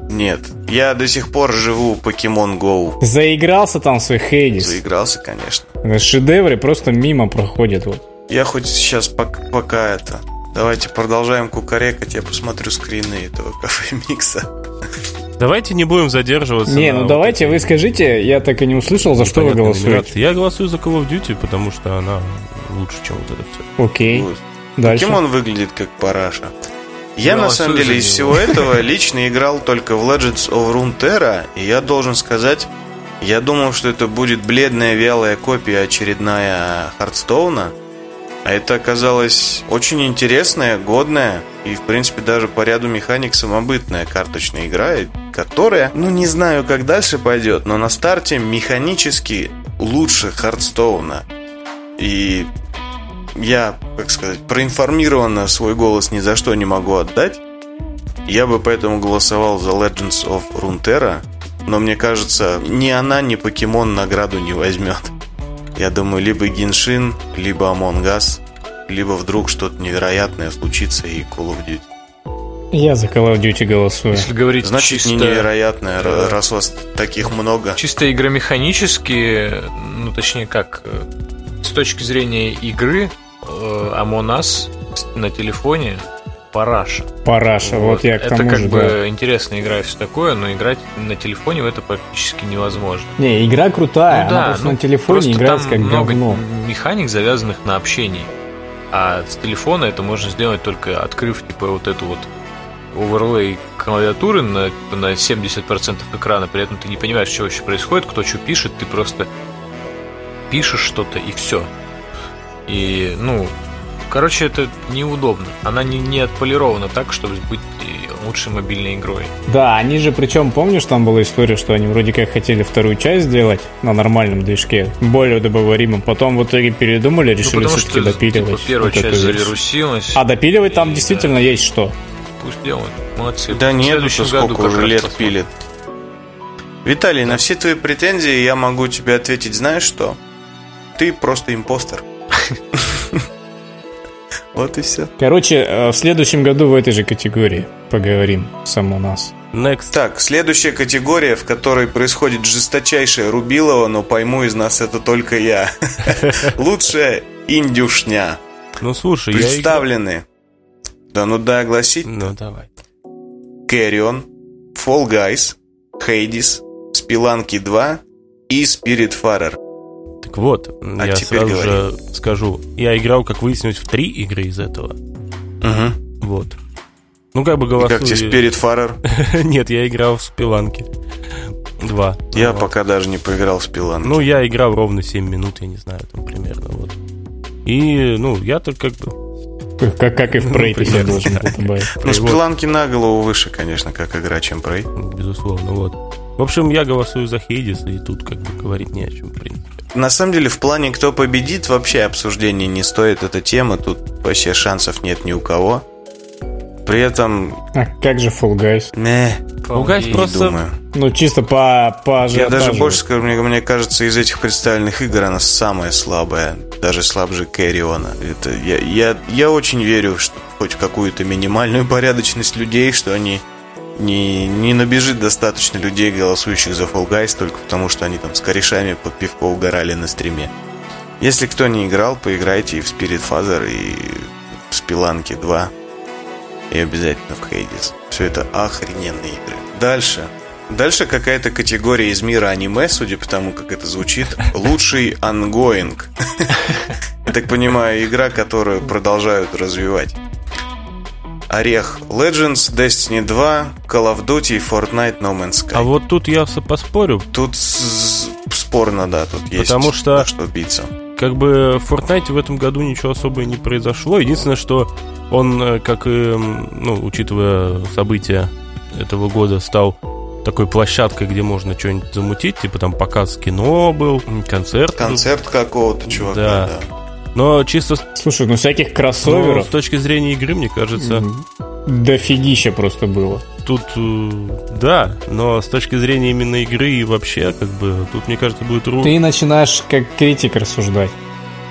Нет, я до сих пор живу в Pokemon Go. Заигрался там в свой Хейдис. Заигрался, конечно. Шедевры просто мимо проходят. Вот. Я хоть сейчас пока, пока это... Давайте продолжаем кукарекать, я посмотрю скрины этого [laughs] кафе микса. Давайте не будем задерживаться. Не, ну вот давайте этой вы скажите, я так и не услышал, за что вы голосуете. номинации. Я голосую за Call of Duty, потому что она лучше, чем вот это все. Окей, Вот. дальше. Покемон выглядит как параша. Я на самом деле из всего [laughs] этого лично играл только в Legends of Runeterra, и я должен сказать, я думал, что это будет бледная вялая копия очередная Hearthstone а, а это оказалось очень интересная, годная и, в принципе, даже по ряду механик самобытная карточная игра, которая, ну, не знаю, как дальше пойдет, но на старте механически лучше Hearthstone а. И я, как сказать, проинформированно свой голос ни за что не могу отдать. Я бы поэтому голосовал за Legends of Runeterra, но мне кажется, ни она, ни покемон награду не возьмет. Я думаю, либо Геншин, либо Among Us, либо вдруг что-то невероятное случится и Call of Duty. Я за Call of Duty голосую. Если говорить Значит, чисто, не невероятное, раз вас таких много. чисто игромеханически, ну точнее как, э, с точки зрения игры, Among Us на телефоне параша. Параша, вот, я к это тому как же, бы да. интересная игра и все такое, но играть на телефоне в это практически невозможно. Не, игра крутая, Ну она да, просто ну, на телефоне просто играется как много говно. механик, завязанных на общении. А с телефона это можно сделать только открыв типа вот эту вот оверлей клавиатуры на, на 70% экрана, при этом ты не понимаешь, что вообще происходит, кто что пишет, ты просто пишешь что-то и все. И, ну, короче, это неудобно. Она не, не отполирована так, чтобы быть и лучшей мобильной игрой. Да, они же, причем, помнишь, там была история, что они вроде как хотели вторую часть сделать на нормальном движке, более удобоваримом, потом в итоге передумали, Ну, решили потому все-таки что допиливать. типа, первая вот часть версию. завирусилась. А допиливать там И, действительно да. есть что. Пусть делают. Молодцы. Да нет, году сколько уже лет посмотрим. пилит. Виталий, на все твои претензии я могу тебе ответить, знаешь что? Ты просто импостер. Вот и все. Короче, э, в следующем году в этой же категории поговорим сам у нас. Next. Так, следующая категория, в которой происходит жесточайшее рубилово, но пойму из нас это только я. [laughs] Лучшая индюшня. Ну слушай, я Представлены. Да ну да, огласить. Ну давай. Carrion, Fall Guys, Hades, Спиланки 2 и Spiritfarer. Так вот, А я теперь сразу говори. же скажу. Я играл, как выяснилось, в три игры из этого. Угу. Вот. Ну, как бы голосую... как тебе Spiritfarer? [laughs] Нет, я играл в Спиланки. Два. Я Вот. пока даже не поиграл в Спиланки. Ну, я играл ровно 7 минут, я не знаю, там примерно вот. И, ну, я так как бы... Как, как и в Prey ты себя примерно должен добавить. Ну, Вот, Спиланки на голову выше, конечно, как игра, чем Prey. Безусловно, вот. В общем, я голосую за Хейдис, и тут как бы говорить не о чем, в принципе. На самом деле, в плане, кто победит, вообще обсуждения не стоит эта тема. Тут вообще шансов нет ни у кого. При этом, А как же Fall Guys? не, Ругать не просто- думаю. Ну, чисто по, по Я даже больше скажу, мне, мне кажется, из этих представленных игр она самая слабая. Даже слабже Кэриона. Это, я, я, я очень верю, что хоть в какую-то минимальную порядочность людей, что они не, не набежит достаточно людей, голосующих за Fall Guys, только потому что они там с корешами под пивко угорали на стриме. Если кто не играл, поиграйте и в Spirit Father, и в Спиланке 2, и обязательно в Hades. Все это охрененные игры. Дальше. Дальше какая-то категория из мира аниме, судя по тому, как это звучит. Лучший ongoing. [laughs] Я так понимаю, игра, которую продолжают развивать. Орех Legends, Destiny 2, Call of Duty, Fortnite, No Man's Sky. А вот тут я поспорю. Тут спорно, да, тут есть Потому что, что биться. Как бы в Fortnite в этом году ничего особо не произошло. Единственное, что он, э, как и, ну, учитывая события этого года, стал такой площадкой, где можно что-нибудь замутить, типа там показ кино был, концерт. Концерт какого-то чувака, да. да. Но чисто... Слушай, ну всяких кроссоверов... с точки зрения игры, мне кажется... Дофигища просто было. Тут, э, да, но с точки зрения именно игры и вообще, как бы, тут, мне кажется, будет... Ру... Ты начинаешь как критик рассуждать.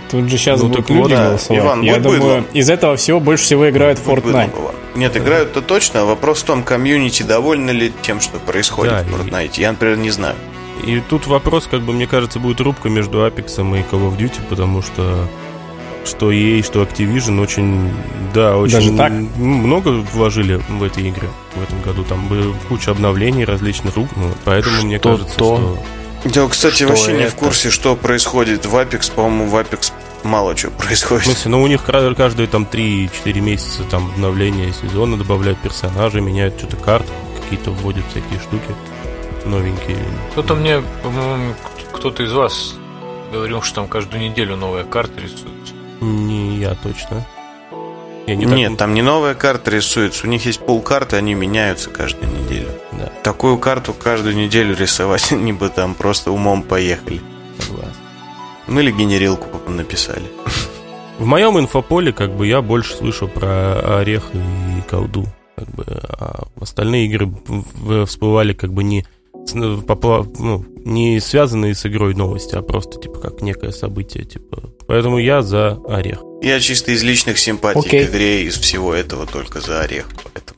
Тут же сейчас ну, будут люди да. голосовать. Иван, Я думаю, быдлом. из этого всего больше всего играют в Fortnite. Быдлом, Нет, играют-то точно. Вопрос в том, комьюнити довольны ли тем, что происходит да, в Fortnite. И... Я, например, не знаю. И тут вопрос, как бы, мне кажется, будет рубка между Apex и Call of Duty, потому что что EA, что Activision очень, да, очень Даже так? много вложили в эти игры в этом году. Там было куча обновлений различных рук, ну, поэтому мне что кажется, то? что... Я, кстати, что вообще это? не в курсе, что происходит в Apex. По-моему, в Apex мало чего происходит. В смысле, ну у них каждые там 3-4 месяца там обновления сезона добавляют персонажей, меняют что-то карты, какие-то вводят всякие штуки новенькие. Кто-то мне, по-моему, кто-то из вас говорил, что там каждую неделю новая карта рисуется. Не я точно. Я не Нет, так... там не новая карта рисуется. У них есть пол карты, они меняются каждую неделю. Да. Такую карту каждую неделю рисовать, [laughs] они бы там просто умом поехали. Согласен. Ну или генерилку написали. В моем инфополе, как бы, я больше слышу про Орех и колду. Как бы, а остальные игры всплывали как бы не ну, не связанные с игрой новости, а просто типа как некое событие, типа. Поэтому я за орех. Я чисто из личных симпатий okay. к игре, из всего этого только за орех. Поэтому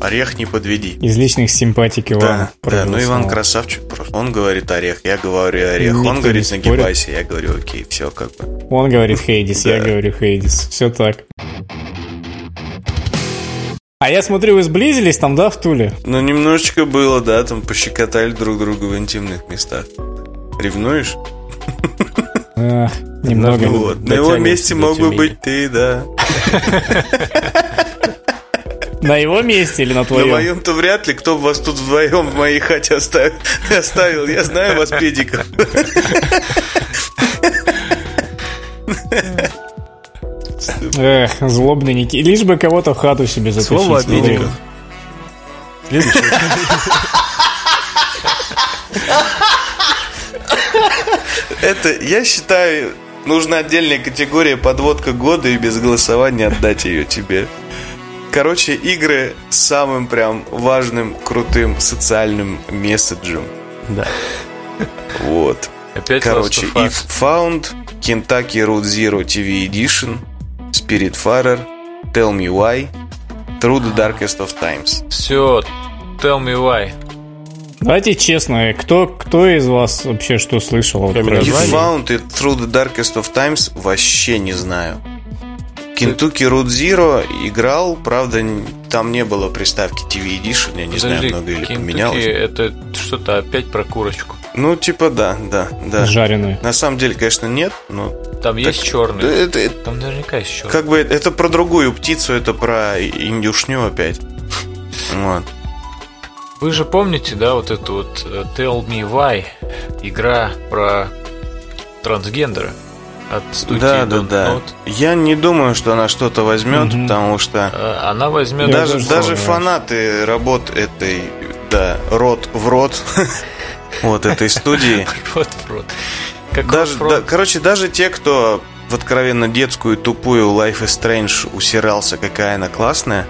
орех не подведи. Из личных симпатий к Ивану. Да, да, ну Иван красавчик просто. Он говорит орех, я говорю орех. Никто Он говорит нагибайся, я говорю окей, все как бы. Он говорит [laughs] Хейдис, я говорю Хейдис. Все так. А я смотрю, вы сблизились там, да, в Туле? Ну, немножечко было, да, там пощекотали друг друга в интимных местах. Ревнуешь? немного. Вот. На его месте мог бы быть ты, да. На его месте или на твоем? На моем-то вряд ли. Кто вас тут вдвоем в моей хате оставил? оставил? Я знаю вас, педиков. Эх, злобный Ники. Лишь бы кого-то в хату себе затащить. Слово обидиков. Следующий. Это, я считаю, нужна отдельная категория подводка года и без голосования отдать ее тебе. Короче, игры с самым прям важным, крутым социальным месседжем. Да. Вот. Опять Короче, If Found, Kentucky Road Zero TV Edition, Spiritfarer, Tell Me Why, Through the Darkest of Times. Все, Tell Me Why. Давайте честно, кто, кто из вас вообще что слышал? Вот If Found и Through the Darkest of Times вообще не знаю. Kentucky Road Zero играл, правда, там не было приставки TV Edition, я не Подожди, знаю, много или Kentucky поменялось. это что-то опять про курочку. Ну, типа, да, да, да. Жареную. На самом деле, конечно, нет, но... Там так, есть черный. Это, это, Там наверняка есть черный. Как бы это про другую птицу, это про индюшню опять. Вот. Вы же помните, да, вот эту вот э, Tell Me Why, игра про трансгендера от студии да, да, да. Я не думаю, что она что-то возьмет, угу. потому что э, она возьмет даже даже фанаты работ этой, да, рот в рот [laughs] вот этой студии. Рот в рот. Даже, да, короче, даже те, кто в откровенно детскую тупую Life is Strange усирался, какая она классная,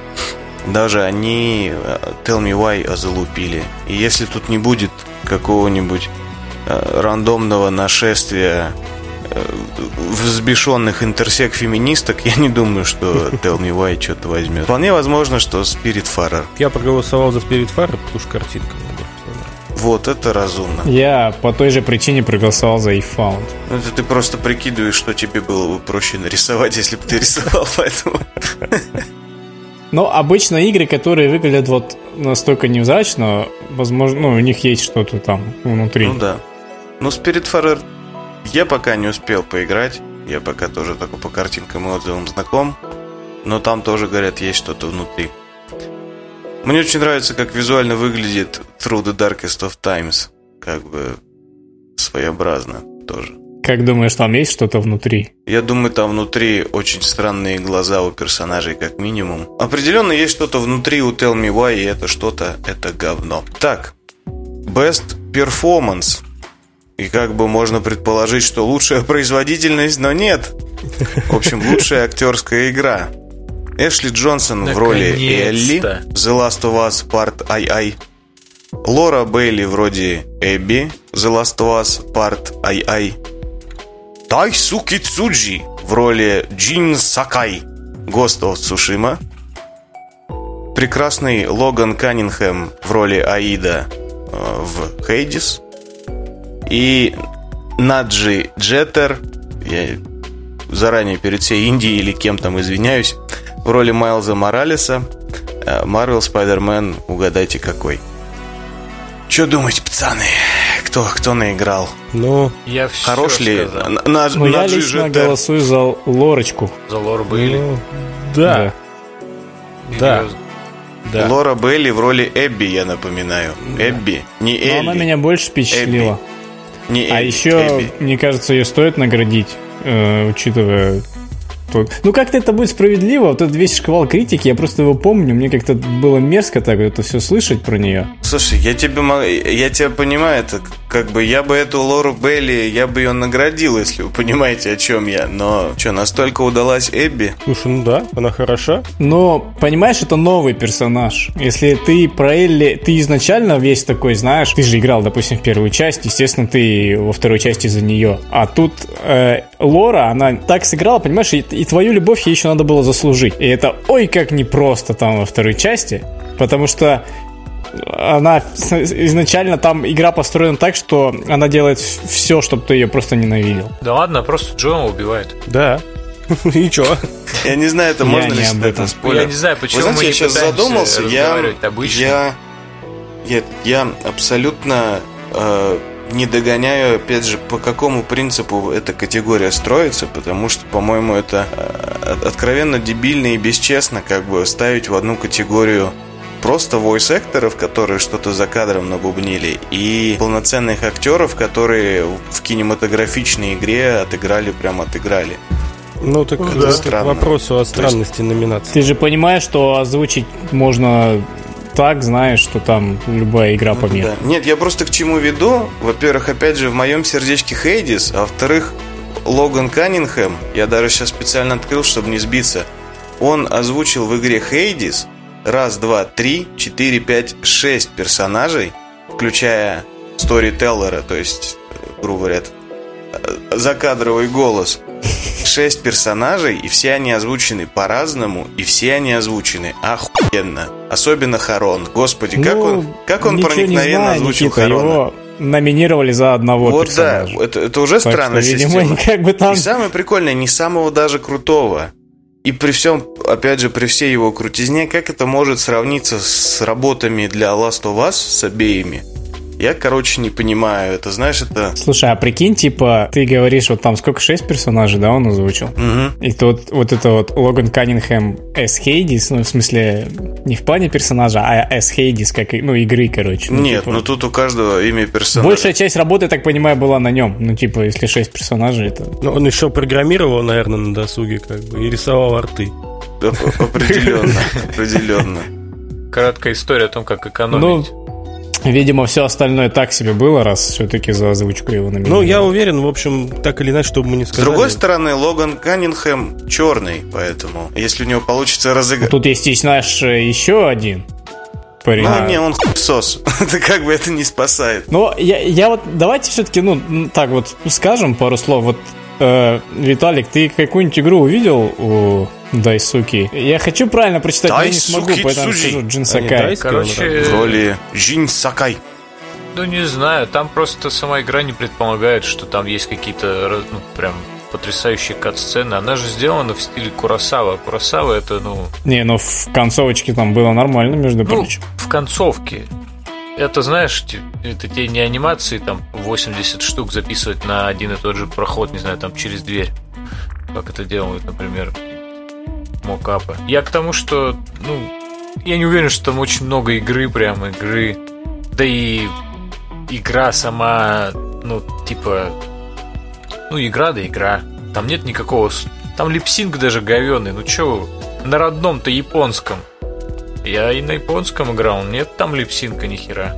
даже они э, Tell Me Why залупили. И если тут не будет какого-нибудь э, рандомного нашествия э, взбешенных интерсек-феминисток, я не думаю, что [laughs] Tell Me Why что-то возьмет. Вполне возможно, что Spirit Farer. Я проголосовал за Spirit Farer, потому что картинка мне Вот, это разумно. Я по той же причине проголосовал за eFound. Ну, это ты просто прикидываешь, что тебе было бы проще нарисовать, если бы ты рисовал, [laughs] поэтому... Но обычно игры, которые выглядят вот настолько невзрачно, возможно, ну, у них есть что-то там внутри. Ну да. Ну, Spirit Farer я пока не успел поиграть. Я пока тоже только по картинкам и отзывам знаком. Но там тоже, говорят, есть что-то внутри. Мне очень нравится, как визуально выглядит Through the Darkest of Times. Как бы своеобразно тоже. Как думаешь, там есть что-то внутри? Я думаю, там внутри очень странные глаза у персонажей, как минимум. Определенно есть что-то внутри у Tell Me Why, и это что-то, это говно. Так, Best Performance. И как бы можно предположить, что лучшая [laughs] производительность, но нет. В общем, лучшая актерская игра. Эшли Джонсон в роли Элли, The Last of Us Part II. Лора Бейли вроде Эбби, The Last of Us Part II. Тайсуки Цуджи в роли Джин Сакай, Ghost of Tsushima. Прекрасный Логан Каннингем в роли Аида э, в Хейдис. И Наджи Джеттер, я заранее перед всей Индией или кем там извиняюсь, в роли Майлза Моралеса. Марвел Спайдермен, угадайте какой. Что думаете, пацаны? Кто, кто наиграл? Ну, Я все Хорош ли? сказал. На, на, Ну, я Наджи лично Джеттер. голосую за Лорочку. За Лору Бейли. ну, да, да, да. Лора Белли в роли Эбби, я напоминаю. Эбби, не Но Элли. она меня больше впечатлила. Не А Элли, еще, Эбби. мне кажется, ее стоит наградить, э, учитывая... Ну, как-то это будет справедливо. Вот этот весь шквал критики, я просто его помню. Мне как-то было мерзко так вот это все слышать про нее. Слушай, я тебя, мо- я тебя понимаю, это как бы я бы эту Лору Белли, я бы ее наградил, если вы понимаете, о чем я. Но что, настолько удалась Эбби? Слушай, ну да, она хороша. Но, понимаешь, это новый персонаж. Если ты про Элли, ты изначально весь такой, знаешь, ты же играл, допустим, в первую часть, естественно, ты во второй части за нее. А тут э, Лора, она так сыграла, понимаешь, и, и твою любовь ей еще надо было заслужить. И это ой как непросто там во второй части, потому что она изначально там игра построена так, что она делает все, чтобы ты ее просто ненавидел. Да ладно, просто Джома убивает. Да. [laughs] И чё? Я не знаю, это можно ли об считать спойлер. Я не знаю, почему Вы знаете, мы я сейчас задумался, я, я, я, я абсолютно э, не догоняю, опять же, по какому принципу эта категория строится, потому что, по-моему, это э, откровенно дебильно и бесчестно как бы ставить в одну категорию просто войс-акторов, которые что-то за кадром набубнили, и полноценных актеров, которые в кинематографичной игре отыграли, прям отыграли. Ну, так Да. это Странно. к вопросу о странности номинации. Ты же понимаешь, что озвучить можно так, знаешь, что там любая игра по миру. Да. Нет, я просто к чему веду. Во-первых, опять же, в моем сердечке Хейдис, а во-вторых, Логан Каннингем, я даже сейчас специально открыл, чтобы не сбиться, он озвучил в игре Хейдис раз, два, три, четыре, пять, шесть персонажей, включая сторителлера, то есть, э, грубо говоря, э, закадровый голос. Шесть персонажей, и все они озвучены по-разному, и все они озвучены охуенно. Особенно Харон. Господи, как Ну, он, как он ничего не проникновенно знаю, озвучил Никита, Харона. Его номинировали за одного Вот да, персонажа. это, это уже Так странная что, видимо, [laughs] как бы там... И самое прикольное, не самого даже крутого. И при всем, опять же, при всей его крутизне, как это может сравниться с работами для Last of Us, с обеими? Я, короче, не понимаю. Это, знаешь, это... Слушай, а прикинь, типа, ты говоришь, вот там сколько, шесть персонажей, да, он озвучил? Мгм. И тут вот это вот Логан Каннингем С. Хейдис, ну, в смысле, не в плане персонажа, а С. Хейдис, как, и- ну, игры, короче. Ну, Нет, типа, ну тут у каждого имя персонажа. Большая часть работы, я так понимаю, была на нем. Ну, типа, если шесть персонажей, это... Ну, он еще программировал, наверное, на досуге, как бы, и рисовал арты. Оп- Определенно, определенно. Краткая история о том, как Ну, экономить. Видимо, все остальное так себе было, раз все-таки за озвучку его номинировали. Ну, я уверен, в общем, так или иначе, чтобы мы не С сказали. другой стороны, Логан Каннингем черный, поэтому если у него получится разыграть... Тут есть, и, знаешь, еще один парень. Ну, не, он сос. [laughs] Это как бы это не спасает. Но я, я вот давайте все-таки, ну, так вот скажем пару слов. Вот, э, Виталик, ты какую-нибудь игру увидел у Дайсуки? Я хочу правильно прочитать, но я не смогу, Дайсуки поэтому Цуджи. скажу Джин не Сакай. тайский он, Короче, В роли Жин Сакай. Ну, не знаю, там просто сама игра не предполагает, что там есть какие-то, ну, прям потрясающие кат-сцены. Она же сделана в стиле Курасава. Курасава это, ну... Не, ну в концовочке там было нормально, между ну, прочим. в концовке. Это, знаешь, это те не анимации, там 80 штук записывать на один и тот же проход, не знаю, там через дверь. Как это делают, например, мокапы. Я к тому, что, ну, я не уверен, что там очень много игры, прям игры. Да и игра сама, ну, типа, ну, игра да игра. Там нет никакого... Там липсинг даже говёный. Ну, чё на родном-то японском. Я и на японском играл. Нет там липсинка ни хера.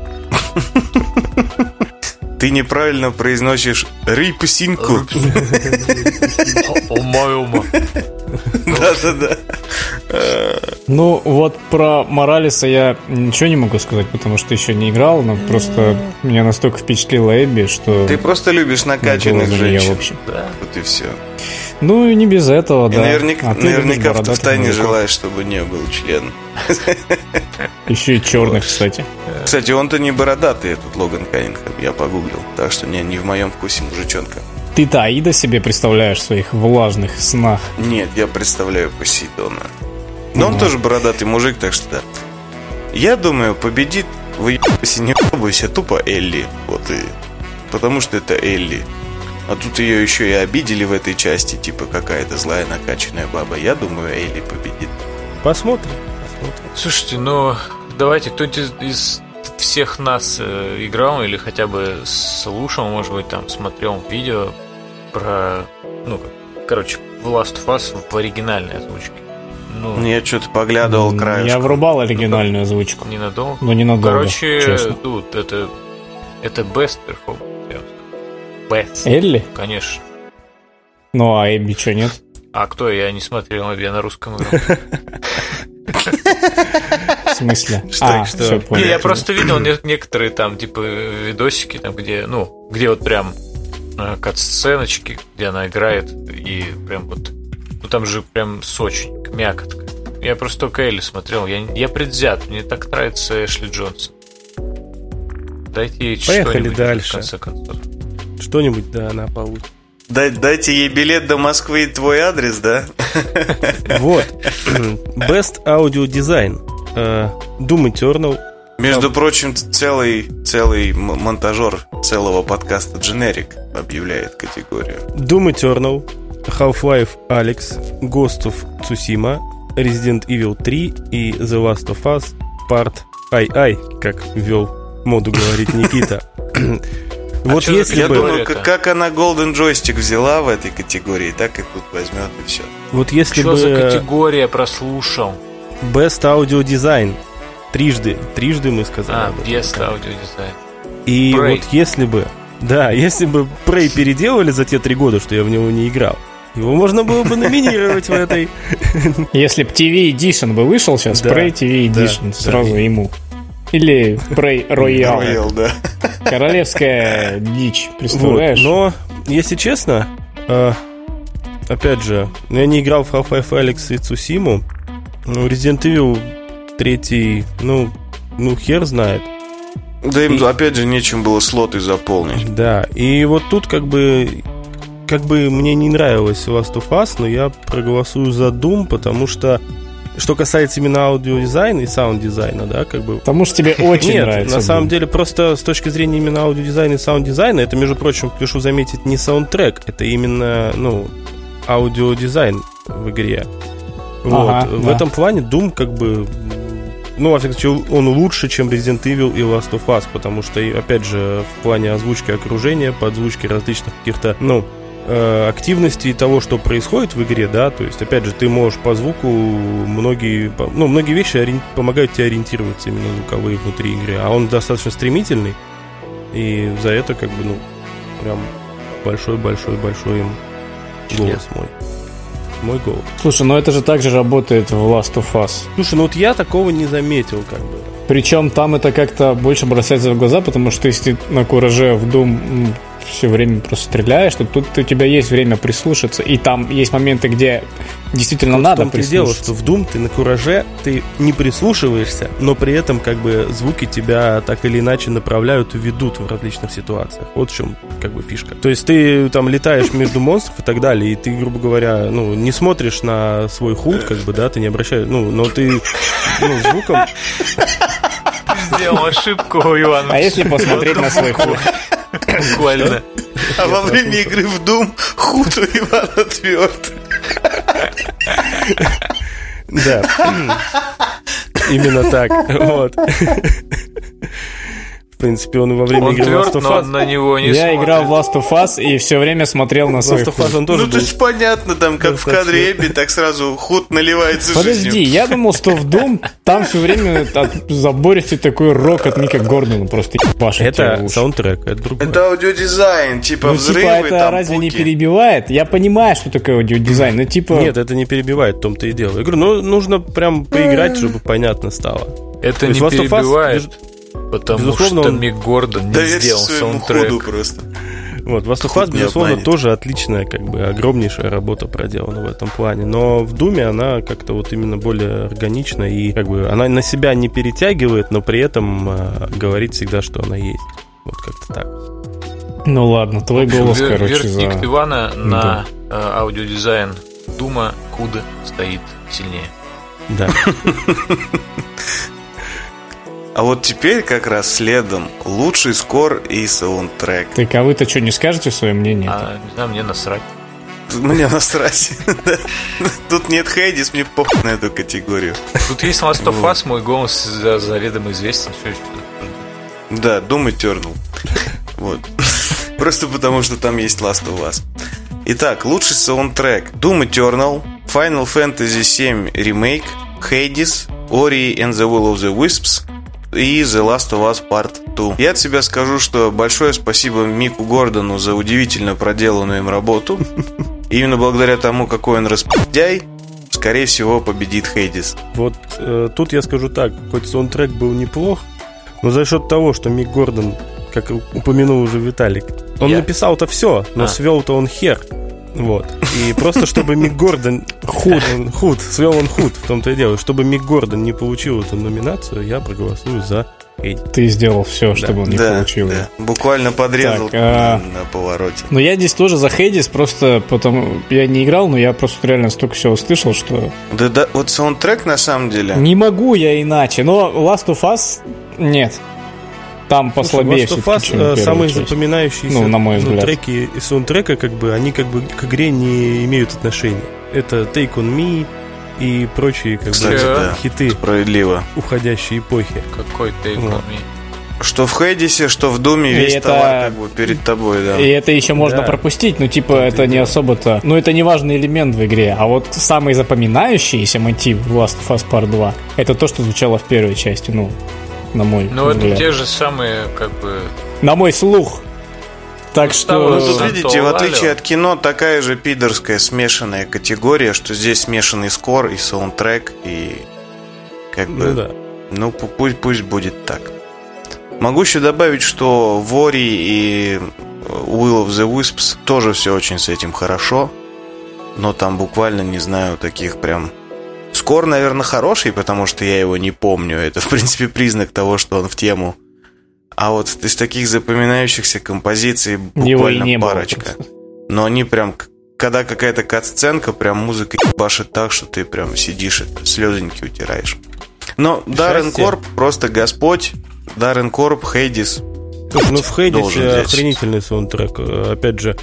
Ты неправильно произносишь рипсинку. Ума-ума. Да-да-да. Ну, вот про Моралиса я ничего не могу сказать, потому что еще не играл, но просто меня настолько впечатлила Эбби, что... Ты просто любишь накачанных женщин. Да. Вот и все. Ну, и не без этого, и да. наверняка, а наверняка в тайне желаешь, чтобы не был член. Еще и черных, кстати. Кстати, он-то не бородатый, этот Логан Каннингем, я погуглил. Так что не, не в моем вкусе мужичонка. Ты-то Аида себе представляешь в своих влажных снах? Нет, я представляю Посейдона. Но он тоже бородатый мужик, так что да. Я думаю, победит вы не бойся, тупо Элли. Вот и. Потому что это Элли. А тут ее еще и обидели в этой части, типа какая-то злая накачанная баба. Я думаю, Элли победит. Посмотрим. посмотрим. Слушайте, ну давайте кто-нибудь из, из всех нас э, играл или хотя бы слушал, может быть, там смотрел видео про, ну, короче, The Last of Us в оригинальной озвучке. Ну, я что-то поглядывал краешком. Я врубал оригинальную озвучку. Ненадолго? Но ненадолго, Короче, честно. тут это, это best performance. Best. Элли? Конечно. Ну, а Эбби что, нет? А кто? Я не смотрел, я на русском играл. В смысле? [laughs] Что, а, что? я просто видел не- некоторые там, типа, видосики, там, где, ну, где вот прям кат-сценочки, где она играет, и прям вот, ну, там же прям с очень мякотка. Я просто только Элли смотрел, я, я предвзят, мне так нравится Эшли Джонсон. Дайте ей Поехали дальше. в конце концов. Что-нибудь, да, она получит. Дай- дайте ей билет до Москвы и твой адрес, да? Вот. Best Audio Design. Э, Doom Eternal. Между прочим, целый, целый монтажер целого подкаста Generic объявляет категорию. Doom Eternal. Half-Life Alex. Ghost of Tsushima. Resident Evil 3 и The Last of Us Part I-I, как ввел моду говорить Никита. [laughs] [clears throat] Вот за если Я бы... думаю, как, как она Golden Joystick взяла в этой категории, так и тут возьмет и все. Вот если Что за бы категория прослушал? Best Audio Design трижды, трижды мы сказали. А, этом. без аудиодизайн. И Prey. вот если бы, да, [laughs] если бы Prey переделали за те три года, что я в него не играл, его можно было бы номинировать в этой. [laughs] Если бы TV Edition бы вышел сейчас, Да, Prey TV Edition, да. сразу ему. Или Prey Royale. Royal, да. Королевская дичь, Вот. представляешь? Но, если честно, э, опять же, я не играл в Half-Life Alyx и Цусиму. Ну, Resident Evil 3, ну, ну, хер знает. Да им, И- опять же, нечем было слоты заполнить. Да, и вот тут как бы как бы мне не нравилось Last of Us, но я проголосую за Doom, потому что что касается именно аудиодизайна и саунд-дизайна, да, как бы Потому что тебе очень [laughs] Нет, нравится. на самом деле просто с точки зрения именно аудиодизайна и саунд-дизайна, это, между прочим, прошу заметить, не саундтрек, это именно, ну, аудиодизайн в игре. Вот. Ага, в да. этом плане Doom как бы ну, во всяком случае, он лучше, чем Resident Evil и Last of Us, потому что, опять же, в плане озвучки окружения, подзвучки различных каких-то, ну, э, активности и того, что происходит в игре, да, то есть, опять же, ты можешь по звуку многие, ну, многие вещи ори- помогают тебе ориентироваться именно звуковые внутри игры, а он достаточно стремительный, и за это, как бы, ну, прям большой-большой-большой им голос мой. Мой голос. Слушай, ну это же также работает в Last of Us. Слушай, ну вот я такого не заметил, как бы. Причем там это как-то больше бросается в глаза, потому что если ты на кураже в Doom м, все время просто стреляешь, то тут у тебя есть время прислушаться. И там есть моменты, где действительно Вот надо в том-то и дело, что в Doom ты на кураже, ты не прислушиваешься, но при этом как бы звуки тебя так или иначе направляют и ведут в различных ситуациях. Вот в чем как бы фишка. То есть ты там летаешь [laughs] между монстров и так далее, и ты, грубо говоря, ну, не смотришь на свой худ, как бы, да, ты не обращаешь, ну, но ты ну, звуком... Сделал ошибку, Иван. А если посмотреть на свой худ? Буквально. [laughs] А во время игры в Doom худ у Ивана тверд. Да. [laughs] Именно так. Вот. В принципе, он во время Он игры Last тверд, of но Us... на него не Я смотрит. играл в Last of Us и все время смотрел на свой Last of Us он тоже Ну, то был есть понятно, там, как в кадре Эбби, так сразу худ наливается Подожди, жизнью. я думал, что в Doom там все время от забористый такой рок от Мика Гордона просто ебашит Это саундтрек, это другое. Это аудиодизайн, типа Ну, взрывы, типа, это там, разве не пуки. перебивает? Я понимаю, что такое аудиодизайн, но типа... Нет, это не перебивает, в том-то и дело. Я говорю, ну, нужно прям поиграть, чтобы понятно стало. Это То не Last of перебивает, без- потому безусловно, что он- Мик Гордон не Доверься сделал саундтрек. худу просто. Вот, Last of Us, безусловно, тоже отличная, как бы, огромнейшая работа проделана в этом плане. Но в Doom е она как-то вот именно более органична и, как бы, она на себя не перетягивает, но при этом э, говорит всегда, что она есть. Вот как-то так. Ну ладно, твой голос, Вер- короче, Вердикт за... Ивана на э, аудиодизайн Дума Куда стоит сильнее. [laughs] Да. А вот теперь как раз следом лучший скор и саундтрек. Так, а вы-то что, не скажете свое мнение? А, не знаю, мне насрать. Мне насрать. [laughs] Тут нет Хейдис, мне похуй на эту категорию. Тут есть Last of Us, мой голос за- заведомо известен. Да, Doom Eternal. Вот. [laughs] Просто потому, что там есть Last of Us. Итак, лучший саундтрек. Doom Eternal, Final Fantasy VII Remake, Hades, Ori and the Will of the Wisps и The Last of Us Part 2. Я от себя скажу, что большое спасибо Мику Гордону за удивительно проделанную им работу. [laughs] Именно благодаря тому, какой он распидяй, скорее всего, победит Хейдис. Вот э, тут я скажу так, хоть саундтрек был неплох, но за счет того, что Мик Гордон, как упомянул уже Виталик, он Я? написал-то все, но А. свел-то он хер. Вот. И просто чтобы Мик Гордон худ, он худ, свел он худ, в том-то и дело. Чтобы Мик Гордон не получил эту номинацию, я проголосую за Хейди. Ты сделал все, чтобы он не да, получил. да. Буквально подрезал Так, а- на, на повороте. Но я здесь тоже за Хейдис, просто потому... Я не играл, но я просто реально столько всего услышал, что... Да, да, вот саундтрек на самом деле. Не могу я иначе, но Last of Us нет. Там послабее Слушай, Last of всё-таки, Us, э, самые часть. запоминающиеся Ну, на мой взгляд. треки и саундтрека, как бы, они как бы к игре не имеют отношения. Это Take On Me и прочие как Кстати, бы, да. хиты Справедливо. уходящей эпохи. Какой тейк Вот. on me. Что в Хейдисе, что в Думе И весь это- товар как бы перед тобой, да. И это еще можно Да. пропустить, ну типа это не особо-то... Ну это не важный элемент в игре, а вот самый запоминающийся мотив в Last of Us Part 2 это то, что звучало в первой части, ну, на мой Ну, это те же самые, как бы... На мой слух. Так Ну, что... Ну, тут, видите, в отличие от кино, такая же пидорская смешанная категория, что здесь смешанный скор и саундтрек, и как бы... Ну да. Ну, пу- пусть, пусть будет так. Могу еще добавить, что в Ори и Will of the Wisps тоже все очень с этим хорошо. Но там буквально, не знаю, таких прям... Скор, наверное, хороший, потому что я его не помню. Это, в принципе, признак того, что он в тему. А вот из таких запоминающихся композиций и буквально не было парочка. просто. Но они прям, когда какая-то кат-сценка, прям музыка ебашит так, что ты прям сидишь, это, слезоньки утираешь. Но Даррен. Корп просто господь. Даррен Корп, Хейдис. Слушай, ну в Хейдисе взять. охренительный саундтрек. Опять же,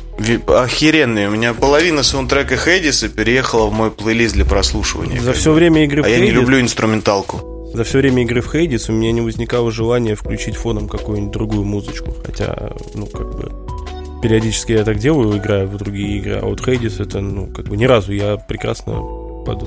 Охеренный. У меня половина саундтрека Хейдиса переехала в мой плейлист для прослушивания. за все время игры в А я не Хейдис, люблю инструменталку. за все время игры в Hades у меня не возникало желания включить фоном какую-нибудь другую музычку. Хотя, ну, как бы, периодически я так делаю, играю в другие игры, а вот Hades это, ну, как бы, ни разу я прекрасно под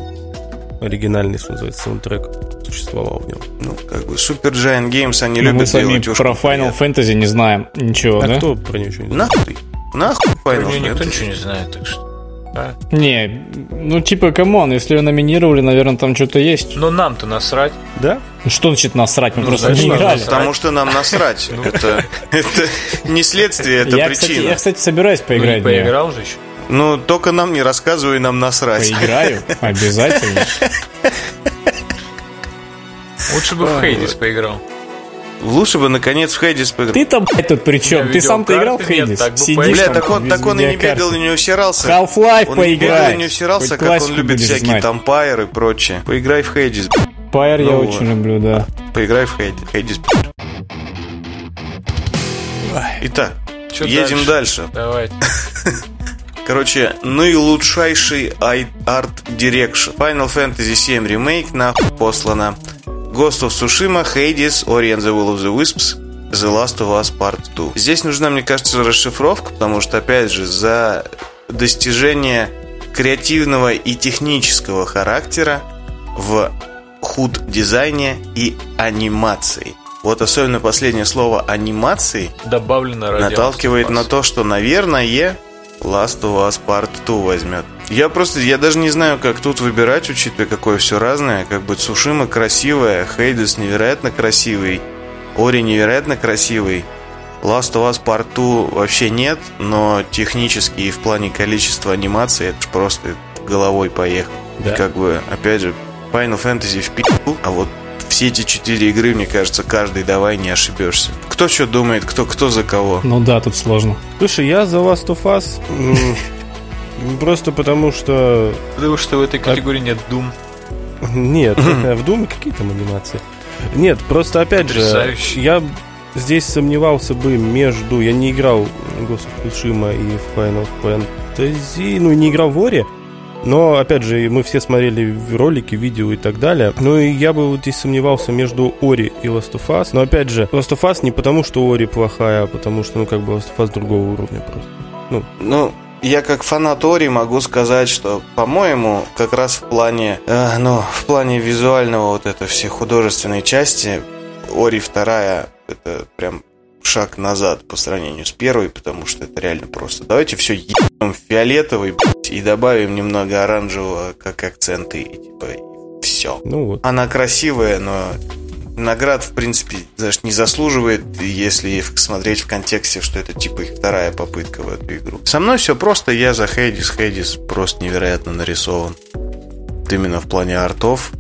оригинальный, что называется, саундтрек существовал в нем. Ну, как бы Super Giant Games, они Ну, мы любят с вами делать про Final. Fantasy не знаем ничего, а да? кто про нее еще не знает? Нахуй. Нахуй Final нее никто Fantasy. ничего не знает, так что... А? Не, ну типа, come on, если ее номинировали, наверное, там что-то есть. Но нам-то насрать. Да? Ну, Что значит насрать? Мы Ну, просто не играли. Потому что нам насрать. Это, это не следствие, это причина. я, кстати, собираюсь Ну, поиграть. поиграл же еще. Ну, только нам не рассказывай, нам насрать. Поиграю, [laughs] обязательно. Лучше бы в Хейдис поиграл. Лучше бы, наконец, в Хейдис поиграл. Ты-то, блядь, тут при чем? Ты сам-то играл в нет, Хейдис? бы Сидишь. Бля, там так он, так он и не бегал, и не усирался. Half-Life Он не бегал и поиграй. не усирался, как он любит всякие знать. там пайры и прочее. Поиграй в Хейдис. б***ь. Пайр я Ну очень люблю, да. Поиграй в Hades. Hades. Итак, Чё едем дальше. Давайте. [laughs] Короче, наилучшайший ай- art direction. Final Fantasy VII Remake нахуй послана. Ghost of Tsushima, Hades, Ori and the Will of the Wisps, The Last of Us Part 2. Здесь нужна, мне кажется, расшифровка, потому что, опять же, за достижение креативного и технического характера в худ-дизайне и анимации. Вот особенно последнее слово «анимации» Добавлено ради наталкивает на то, что, наверное, Last of Us Part 2 возьмет. Я просто, я даже не знаю, как тут выбирать, учитывая, какое все разное. Как бы Цушима красивая, Хейдес невероятно красивый, Ори невероятно красивый. Last of Us Part 2 вообще нет, но технически и в плане количества анимации это просто головой поехал. Да. И как бы, опять же, Final Fantasy в пи***у, а вот все эти четыре игры, мне кажется, каждый давай не ошибешься. Кто что думает, кто кто за кого. Ну да, тут сложно. Слушай, я за Last of Us [laughs] просто потому что... Потому что в этой категории нет Doom. Нет, [laughs] в Думе какие там анимации? Нет, просто опять же, я здесь сомневался бы между... Я не играл в Ghost of Tsushima и в Final Fantasy, ну и не играл в Ори, но, опять же, мы все смотрели ролики, видео и так далее. Ну и я бы вот здесь сомневался между Ори и Last of Us. Но, опять же, Last of Us не потому, что Ори плохая, а потому что, ну, как бы Last of Us другого уровня просто. Ну, я как фанат Ори могу сказать, что, по-моему, как раз в плане, э, ну, в плане визуального вот это все художественной части, Ори вторая это прям шаг назад по сравнению с первой, потому что это реально просто. Давайте все ебем фиолетовый, и добавим немного оранжевого как акценты, и типа все. Ну вот. Она красивая, но наград, в принципе, даже не заслуживает, если смотреть в контексте, что это типа их вторая попытка в эту игру. Со мной все просто, я за Хейдис. Хейдис просто невероятно нарисован. Вот Именно в плане артов.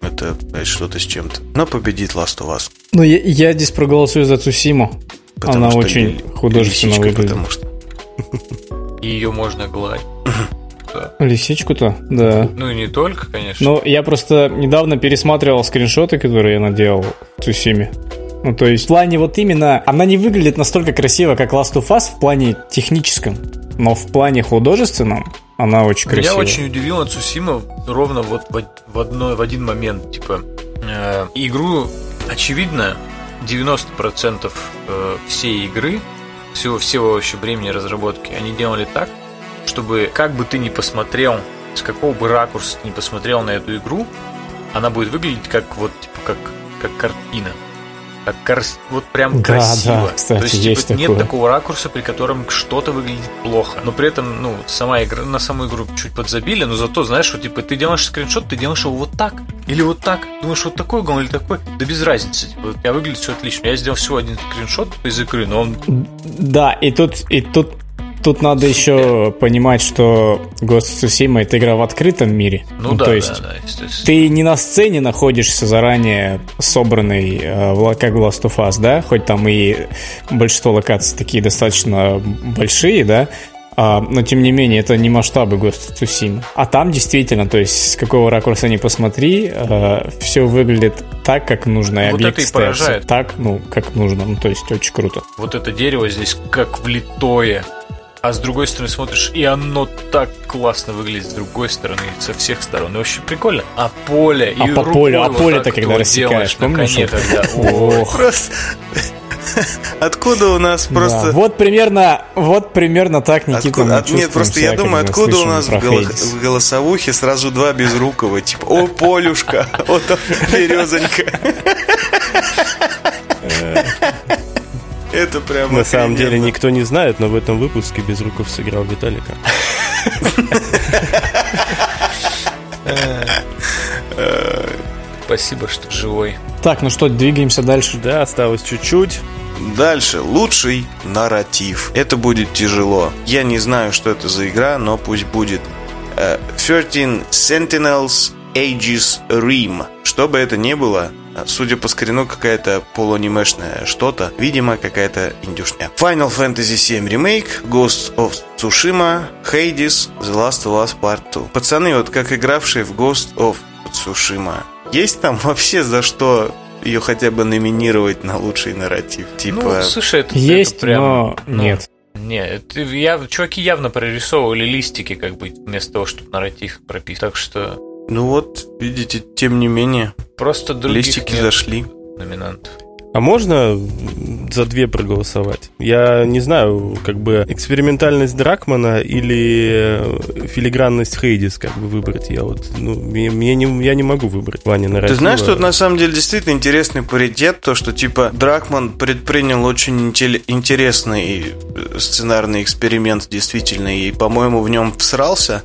Это блядь, что-то с чем-то. Но победит Last of Us. Ну, я, я здесь проголосую за Цусиму. Потому Она что очень художественно выглядит. Потому что И ее можно гладить. Лисичку-то, да. Ну и не только, конечно. Но я просто недавно пересматривал скриншоты, которые я наделал в Цусиме. Ну, то есть, в плане вот именно... Она не выглядит настолько красиво, как Last of Us в плане техническом. Но в плане художественном она очень Меня красивая. очень удивила Цусима ровно вот в, в, одной, в один момент. Типа, э, игру, очевидно, 90% э, всей игры, всего, всего вообще времени разработки, они делали так, чтобы как бы ты ни посмотрел, с какого бы ракурса ты ни посмотрел на эту игру, она будет выглядеть как вот, типа, как, как картина. Как кар- вот прям Да, красиво. да, кстати, То есть, есть типа, нет такого ракурса, при котором что-то выглядит плохо. Но при этом, ну, сама игра, на саму игру чуть подзабили, но зато, знаешь, что типа ты делаешь скриншот, ты делаешь его вот так. Или вот так. Думаешь, вот такой угол или такой. Да без разницы. Типа, у выглядит все отлично. Я сделал всего один скриншот из игры, но он Да, и тут, и тут, тут надо еще понимать, что Ghost of Tsushima это игра в открытом мире. Ну, да, то есть, да, да, ты не на сцене находишься заранее собранный, э, как в Last of Us, да, хоть там и большинство локаций такие достаточно большие, да, а, но тем не менее это не масштабы Ghost of Tsushima. А там действительно, то есть с какого ракурса не посмотри, все выглядит так, как нужно, и Вот это и поражает. так, ну, как нужно, ну, то есть очень круто. Вот это дерево здесь как влитое. А с другой стороны смотришь, и оно так классно выглядит с другой стороны, со всех сторон. И вообще прикольно. А поле, А и по полю, а вот поле-то так когда вот рассекаешь, делаешь на помнишь коне, когда... Просто... [laughs] Откуда у нас просто... Да, Вот примерно, вот примерно так Никита Откуда- от- нет, просто себя, я думаю, когда откуда у нас в, про голо- Хейдис. в голосовухе сразу два безрукого, типа, о, Полюшка, [laughs] вот он, березонька. Это прям На самом деле никто не знает, но в этом выпуске Безруков сыграл Виталика. Спасибо, что живой. Так, ну что, двигаемся дальше. Да, осталось чуть-чуть. Дальше. Лучший нарратив. Это будет тяжело. Я не знаю, что это за игра, но пусть будет. Э, 13 Sentinels Aegis Rim. Что бы это ни было, судя по скрину, какая-то полуанимешная что-то. Видимо, какая-то индюшня. Final Fantasy VII Remake, Ghost of Tsushima, Hades, The Last of Us Part 2. Пацаны, вот как игравшие в Ghost of Tsushima, есть там [laughs] вообще за что ее хотя бы номинировать на лучший нарратив? Типа... Ну, слушай, это, Есть, это прям... но ну, нет. Не, это я, чуваки явно прорисовывали листики, как бы, вместо того, чтобы нарратив прописать. Так что Ну вот, видите, тем не менее, просто других листики нет зашли. номинантов. А можно за две проголосовать? Я не знаю, как бы экспериментальность Дракмана или э, филигранность Хейдис как бы выбрать. Я вот, ну, мне, мне не, я не могу выбрать Ваня Ты нарратива. знаешь, что на самом деле действительно интересный паритет, то, что типа Дракман предпринял очень интересный сценарный эксперимент, действительно, и, по-моему, в нем всрался,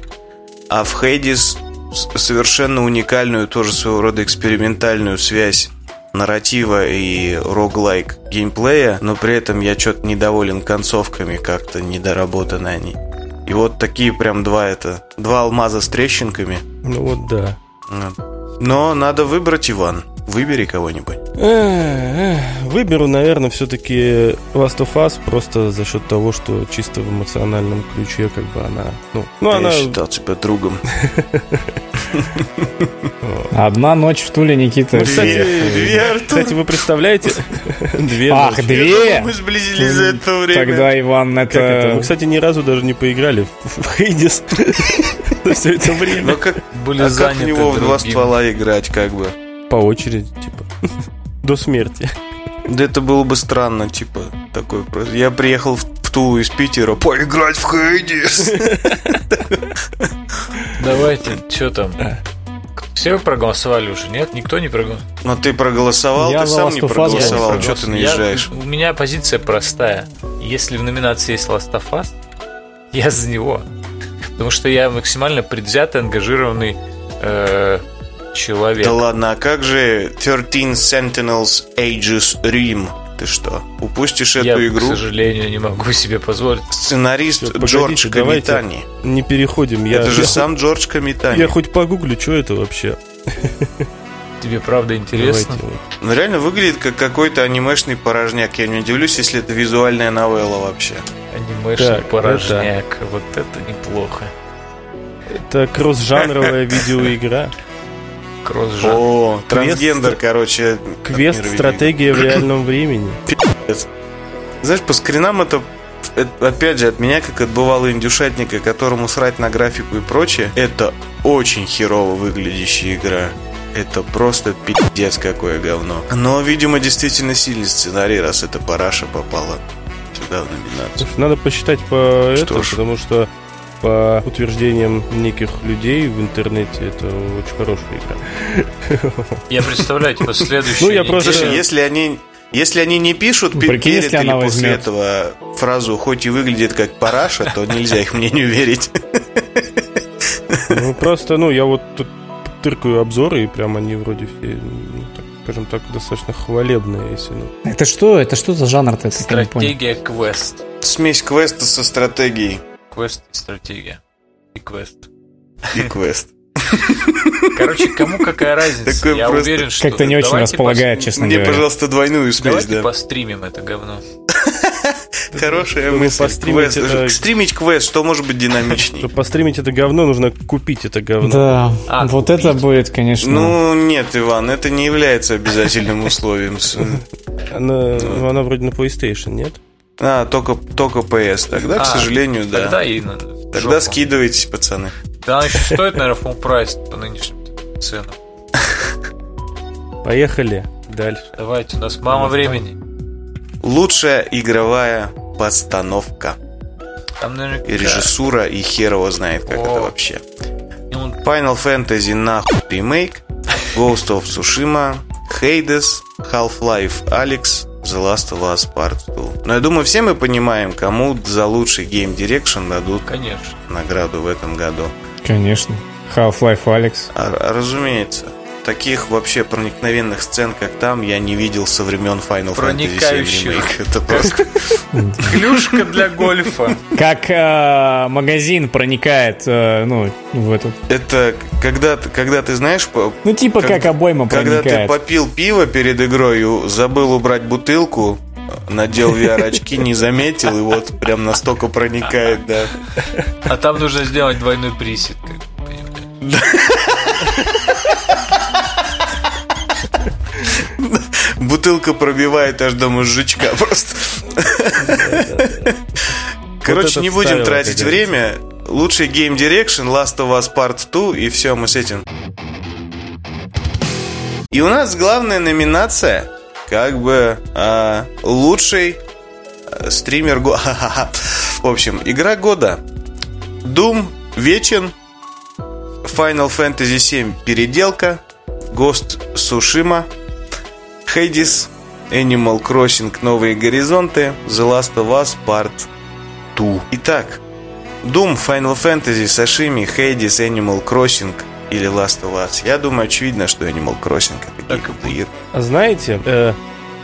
а в Хейдис совершенно уникальную, тоже своего рода экспериментальную связь нарратива и роглайк геймплея, но при этом я что-то недоволен концовками, как-то недоработаны они. И вот такие прям два это, два алмаза с трещинками. Ну вот да. Но надо выбрать, Иван. Выбери кого-нибудь. Эх, Выберу, наверное, все-таки Last of Us просто за счет того, что чисто в эмоциональном ключе как бы она... Ну, ну Я она... считал тебя другом. [laughs] Одна ночь в Туле, Никита. Ну, кстати, Две, кстати, вы представляете? [laughs] Две Ах, две? Мы сблизились за это время. Тогда, Иван, это? Мы, кстати, ни разу даже не поиграли в Хейдис [laughs] за все это время. Ну как, Были а как в заняты него в два ствола играть, как бы? По очереди, типа. [laughs] До смерти. Да это было бы странно, типа, такой. Я приехал в Тулу из Питера поиграть в Хейдис. [laughs] Давайте, что там? Все вы проголосовали уже, нет? Никто не проголосовал? Но ты проголосовал, Я ты сам не проголосовал. голосовал. Что ты наезжаешь? Я- у меня позиция простая. Если в номинации есть Last of Us, я за него. Потому что я максимально предвзятый, ангажированный э, человек. Да ладно, а как же 13 Sentinels Aegis Rim? Ты что, упустишь я, эту к игру? сожалению, не могу себе позволить. Сценарист Всё, погодите, Джордж. Камитани. Не переходим. Я, Это же я сам Джордж Камитани. Я хоть погуглю, что это вообще. Тебе правда интересно? Давайте. Ну, реально выглядит как какой-то анимешный порожняк. Я не удивлюсь, если это визуальная новелла вообще. Анимешный Так, порожняк. Вот это неплохо. Это кросс-жанровая [laughs] видеоигра. Кросс-жанр. О, трансгендер, Квест- короче. Квест «Стратегия в реальном времени». [laughs] Знаешь, по скринам это, опять же, от меня, как от бывалого индюшатника, которому срать на графику и прочее, это очень херово выглядящая игра. Это просто пиздец какое говно. Но, видимо, действительно сильный сценарий, раз эта параша попала сюда в номинацию. Надо посчитать по Что это, ж. потому что по утверждениям неких людей в интернете это очень хорошая игра. Я представляю, типа, следующий. Ну, я просто- Слушай, если они... Если они не пишут перед прикинь, если или она после возьмет. этого фразу «хоть и выглядит как параша», то нельзя их мнению верить. Ну, просто, ну, я вот тут тыркаю обзоры, и прям они вроде все, ну, так, скажем так, достаточно хвалебные, если ну. Это что? Это что за жанр-то? Стратегия квест. Смесь квеста со стратегией Квест и стратегия. И квест. и квест. Короче, кому какая разница? Такой Я просто- уверен, что... Как-то не очень располагает, пос- честно Мне, говоря. пожалуйста, двойную смесь, Давайте да. постримим это говно. [laughs] Хорошая мысль. постримить это- Стримить квест, что может быть динамичней? Чтобы постримить это говно, нужно купить это говно. Да, А, вот купить. это будет, конечно. Ну, нет, Иван, это не является обязательным условием. Ну, она вроде на PlayStation, нет? А, только, только PS. Тогда, к А, сожалению, да. Тогда и на Тогда жопу. скидывайтесь, пацаны. Да, она еще стоит, наверное, full прайс по нынешним ценам. [laughs] Поехали дальше. Давайте, у нас мало времени. Лучшая игровая постановка. Там, наверное, И режиссура, и хер его знает, как О. это вообще. Final Fantasy нахуй ремейк, [laughs] Ghost of Tsushima, Hades, Half-Life Alyx, The Last of Us Part 2. Но я думаю, все мы понимаем, кому за лучший Game Direction дадут Конечно. награду в этом году. Конечно. Half-Life Alex. А, разумеется. Таких вообще проникновенных сцен, как там, я не видел со времен Final Fantasy VII. Это просто... [laughs] Клюшка для гольфа. Как э, магазин проникает, э, ну, в этот... Это когда, ты- когда ты знаешь, Ну, типа Как- обойма когда ты проникает. попил пиво перед игрой, и забыл убрать бутылку, надел VR-очки, не заметил, и вот прям настолько проникает, да. А там нужно сделать двойной присед. как [laughs] вы понимаете. Бутылка пробивает аж до мозжечка просто. Короче, не будем тратить время. Лучший Game Direction, Last of Us Part 2, и все, мы с этим. И у нас главная номинация, как бы, а, лучший а, стример года. [laughs] В общем, игра года. Doom, Вечен, Final Fantasy 7 Переделка, Ghost Tsushima, Hades, Animal Crossing Новые горизонты, The Last of Us Part 2. Итак, Doom, Final Fantasy, Sashimi, Hades, Animal Crossing или Last of Us. Я думаю, очевидно, что Animal Crossing это Так Year. А знаете, э,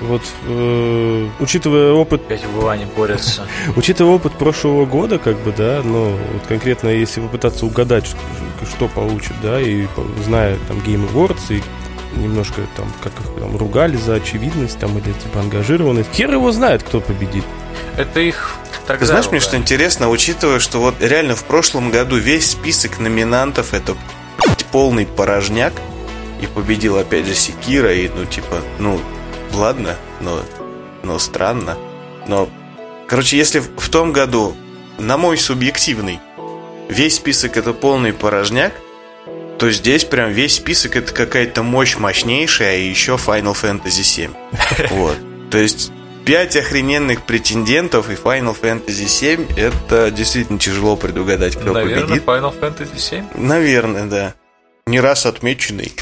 вот э, учитывая опыт Опять вылане борются. [laughs] Учитывая опыт прошлого года, как бы, да, ну, вот конкретно если попытаться угадать, что, что получит, да, и зная там Game Awards и немножко там, как их там ругали за очевидность там или типа ангажированность, хер его знает, кто победит. Это их Ты знаешь, мне что ругали. интересно, учитывая, что вот реально в прошлом году весь список номинантов это полный порожняк, и победил опять же Секира, и ну типа, ну ладно, но, но странно. Но, короче, если в в том году, на мой субъективный, весь список это полный порожняк, то здесь прям весь список это какая-то мощь мощнейшая, и еще Final Fantasy 7. [laughs] Вот. То есть пять охрененных претендентов и Final Fantasy 7 это действительно тяжело предугадать, кто Наверное, победит. Final Fantasy 7. Наверное, да. Не раз отмеченный.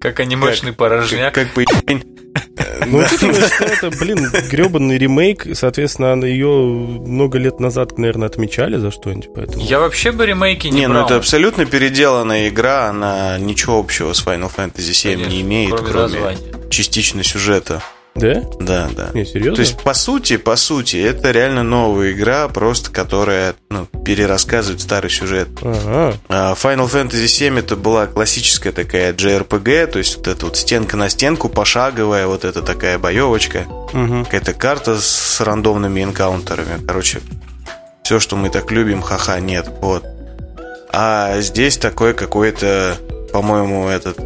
Как анимешный [laughs] порожняк. Как бы Ну, учитывая, что это, блин, гребаный ремейк, соответственно, ее много лет назад, наверное, отмечали за что-нибудь, поэтому... Я вообще бы ремейки не Не, ну брал. это абсолютно переделанная игра, она ничего общего с Final Fantasy 7 Конечно, не имеет, кроме кроме, частично сюжета. Да? Да, да. Не, серьезно? То есть, по сути, по сути, это реально новая игра, просто которая ну, перерассказывает старый сюжет. Ага. А Final Fantasy 7 это была классическая такая JRPG, то есть вот эта вот стенка на стенку, пошаговая, вот эта такая боевочка, Мгм. какая-то карта с рандомными энкаунтерами. Короче, все, что мы так любим, ха-ха, нет. Вот. А здесь такой какой-то, по-моему, этот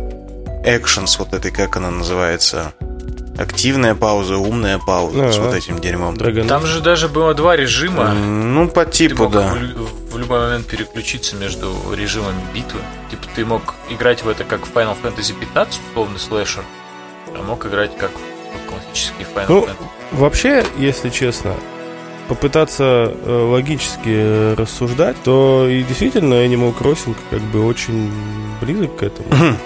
экшен с вот этой, как она называется, активная пауза, умная пауза с Ага. вот этим дерьмом. Dragon- Там же даже было два режима. Ну, по Ты типу, мог да. в, в любой момент переключиться между режимами битвы. Типа ты мог играть в это как в Final Fantasy 15, условный слэшер, а мог играть как в классический Final Ну, Fantasy. Вообще, если честно, попытаться э, логически э, рассуждать, то и действительно Animal Crossing как бы очень близок к этому [clears throat]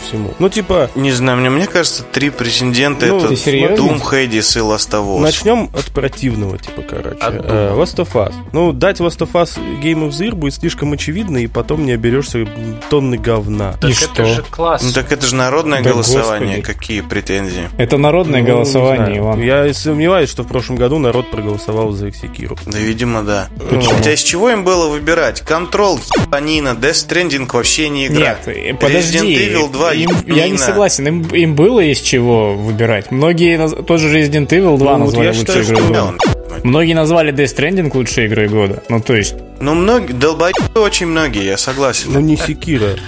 всему. Ну, типа, Не знаю, мне, мне кажется, три претендента Ну, это? Doom, Hades и Last of Us. начнем от противного, типа, короче. От Э, Last of Us. Ну, дать Last of Us Game of the Year будет слишком очевидно, и потом не оберешься тонны говна. Так И это что? же класс. Ну так это же народное Да голосование. господи. Какие претензии? Это народное Ну, голосование. Иван. Я сомневаюсь, что в прошлом году народ проголосовал за Секиру. Да, видимо, да. Почему? Хотя из чего им было выбирать? Control, ебанина, Death Stranding вообще не игра. Нет, подожди. Resident Evil 2, им- я не согласен. Им, им было из чего выбирать. Многие наз- тоже Resident Evil 2 Ну, вот назвали я лучшей считаю, игрой года. Многие назвали Death Stranding лучшей игрой года. Ну, то есть, Ну, многие, долбоебы очень многие, я согласен. Ну, не Секира. [laughs]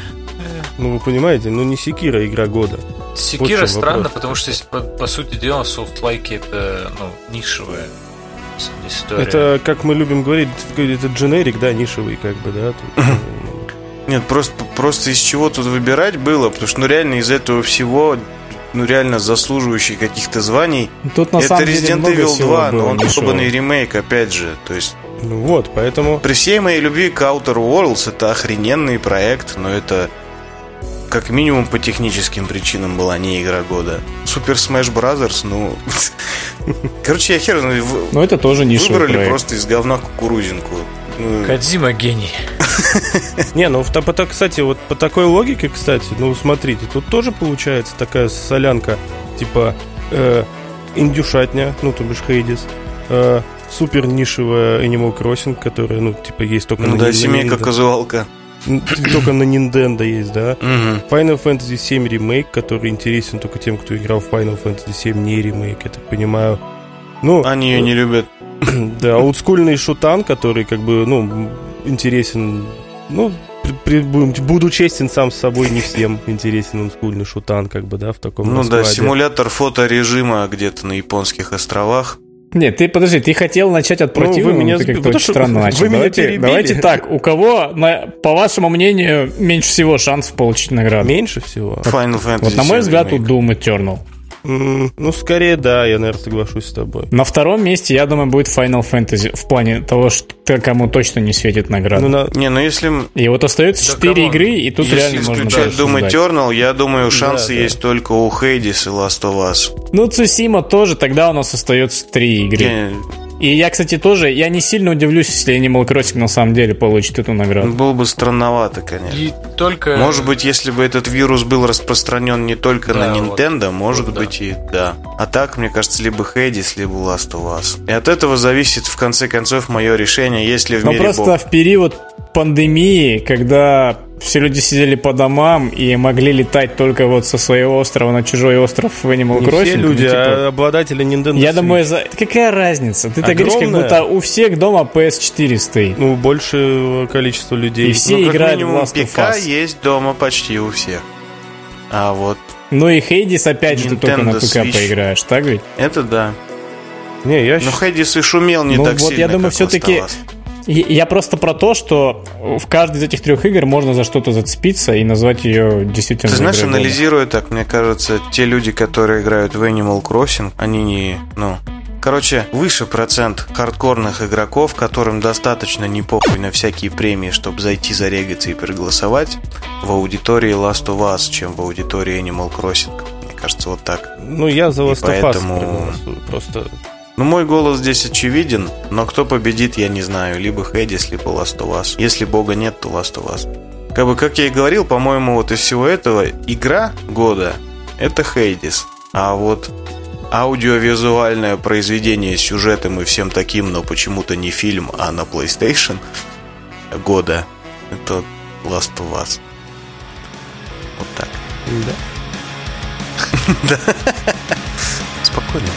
Ну, вы понимаете, ну не Секира игра года. Секира Вот странно, вопрос. потому что, по, по сути дела, софтлайки это ну, нишевая история. Это, как мы любим говорить, это дженерик, да, нишевый, как бы, да. тут, [laughs] Нет, просто, просто из чего тут выбирать было, потому что, ну, реально из этого всего, ну, реально заслуживающий каких-то званий, тут на это самом деле Resident много Evil всего 2, было но он ебаный ремейк, опять же. То есть, Ну вот, поэтому... при всей моей любви к Outer Worlds, это охрененный проект, но это как минимум по техническим причинам была не игра года. Super Smash Brothers, ну... [laughs] Короче, я хер. Ну, это тоже нишевый Выбрали проект. просто из говна кукурузинку. Ну, Кадзима гений. [laughs] Не, ну, в- по, та- кстати, вот по такой логике, кстати, ну, смотрите, тут тоже получается такая солянка, типа, э, индюшатня, ну, то бишь Хейдис, э, супер нишевая Animal Crossing, которая, ну, типа, есть только Ну на да, семейка казуалка. Только на Nintendo есть, да. Мгм. Final Fantasy VII ремейк, который интересен только тем, кто играл в Final Fantasy VII не ремейк, я так понимаю. Ну, Они ее не любят. [clears throat] да, олдскульный шутан, который как бы, ну, интересен, ну, при- буду честен сам с собой, не всем интересен олдскульный шутан, как бы, да, в таком Ну да, раскладе. симулятор фоторежима где-то на японских островах. Нет, ты подожди, ты хотел начать от Ну, вы противного, меня ты как-то очень странно вы начал. меня давайте, перебили. давайте так, у кого, на- по вашему мнению, меньше всего шансов получить награду? Меньше всего. Final Fantasy Вот на мой 7 взгляд, у. Doom Eternal. Ну, скорее, да, я, наверное, соглашусь с тобой. На втором месте, я думаю, будет Final Fantasy в плане того, что кому точно не светит награда. Ну, на- Не, ну если, И вот остается Да 4 come on. игры, и тут если реально можно исключать Doom. Eternal, я думаю, шансы Да, да. есть только у Hades и Last of Us. Ну, Цусима тоже, тогда у нас остается 3 игры. Я- И я, кстати, тоже, я не сильно удивлюсь, если Animal Crossing на самом деле получит эту награду. Было бы странновато, конечно. И только... Может быть, если бы этот вирус был распространен не только Да, на вот. Nintendo, может Вот, да. быть и да. А так, мне кажется, либо Hades, либо Last of Us. И от этого зависит, в конце концов, мое решение, если в Но мире просто Бог. в период пандемии, когда все люди сидели по домам и могли летать только вот со своего острова на чужой остров в Animal не Crossing. все люди, ну, типа, а обладатели Nintendo Я Switch. думаю, за... какая разница? Ты так говоришь, как будто у всех дома PS4 стоит. Ну, большее количество людей. И все Ну, как играют в минимум, Last of ПК Us. есть дома почти у всех. А вот Ну и Хейдис, опять же, ты только на ПК Switch. поиграешь, так ведь? это да. Не, я Но Хейдис и шумел не Ну так вот сильно, я думаю, как Я просто про то, что в каждой из этих трех игр можно за что-то зацепиться и назвать ее действительно Ты знаешь, игрой года. анализируя так, мне кажется, те люди, которые играют в Animal Crossing, они не, ну, Короче, выше процент хардкорных игроков, которым достаточно не похуй на всякие премии, чтобы зайти зарегаться и проголосовать, в аудитории Last of Us, чем в аудитории Animal Crossing. Мне кажется, вот так. ну, я за Last of Us поэтому-. Просто Ну, мой голос здесь очевиден, но кто победит, я не знаю. Либо Хейдис, либо Last of Us. Если бога нет, то Last of Us. Как бы, как я и говорил, по-моему, вот из всего этого игра года — это Хейдис. А вот аудиовизуальное произведение с сюжетом и всем таким, но почему-то не фильм, а на PlayStation года — это Last of Us. Вот так. да. [laughs] Спокойно.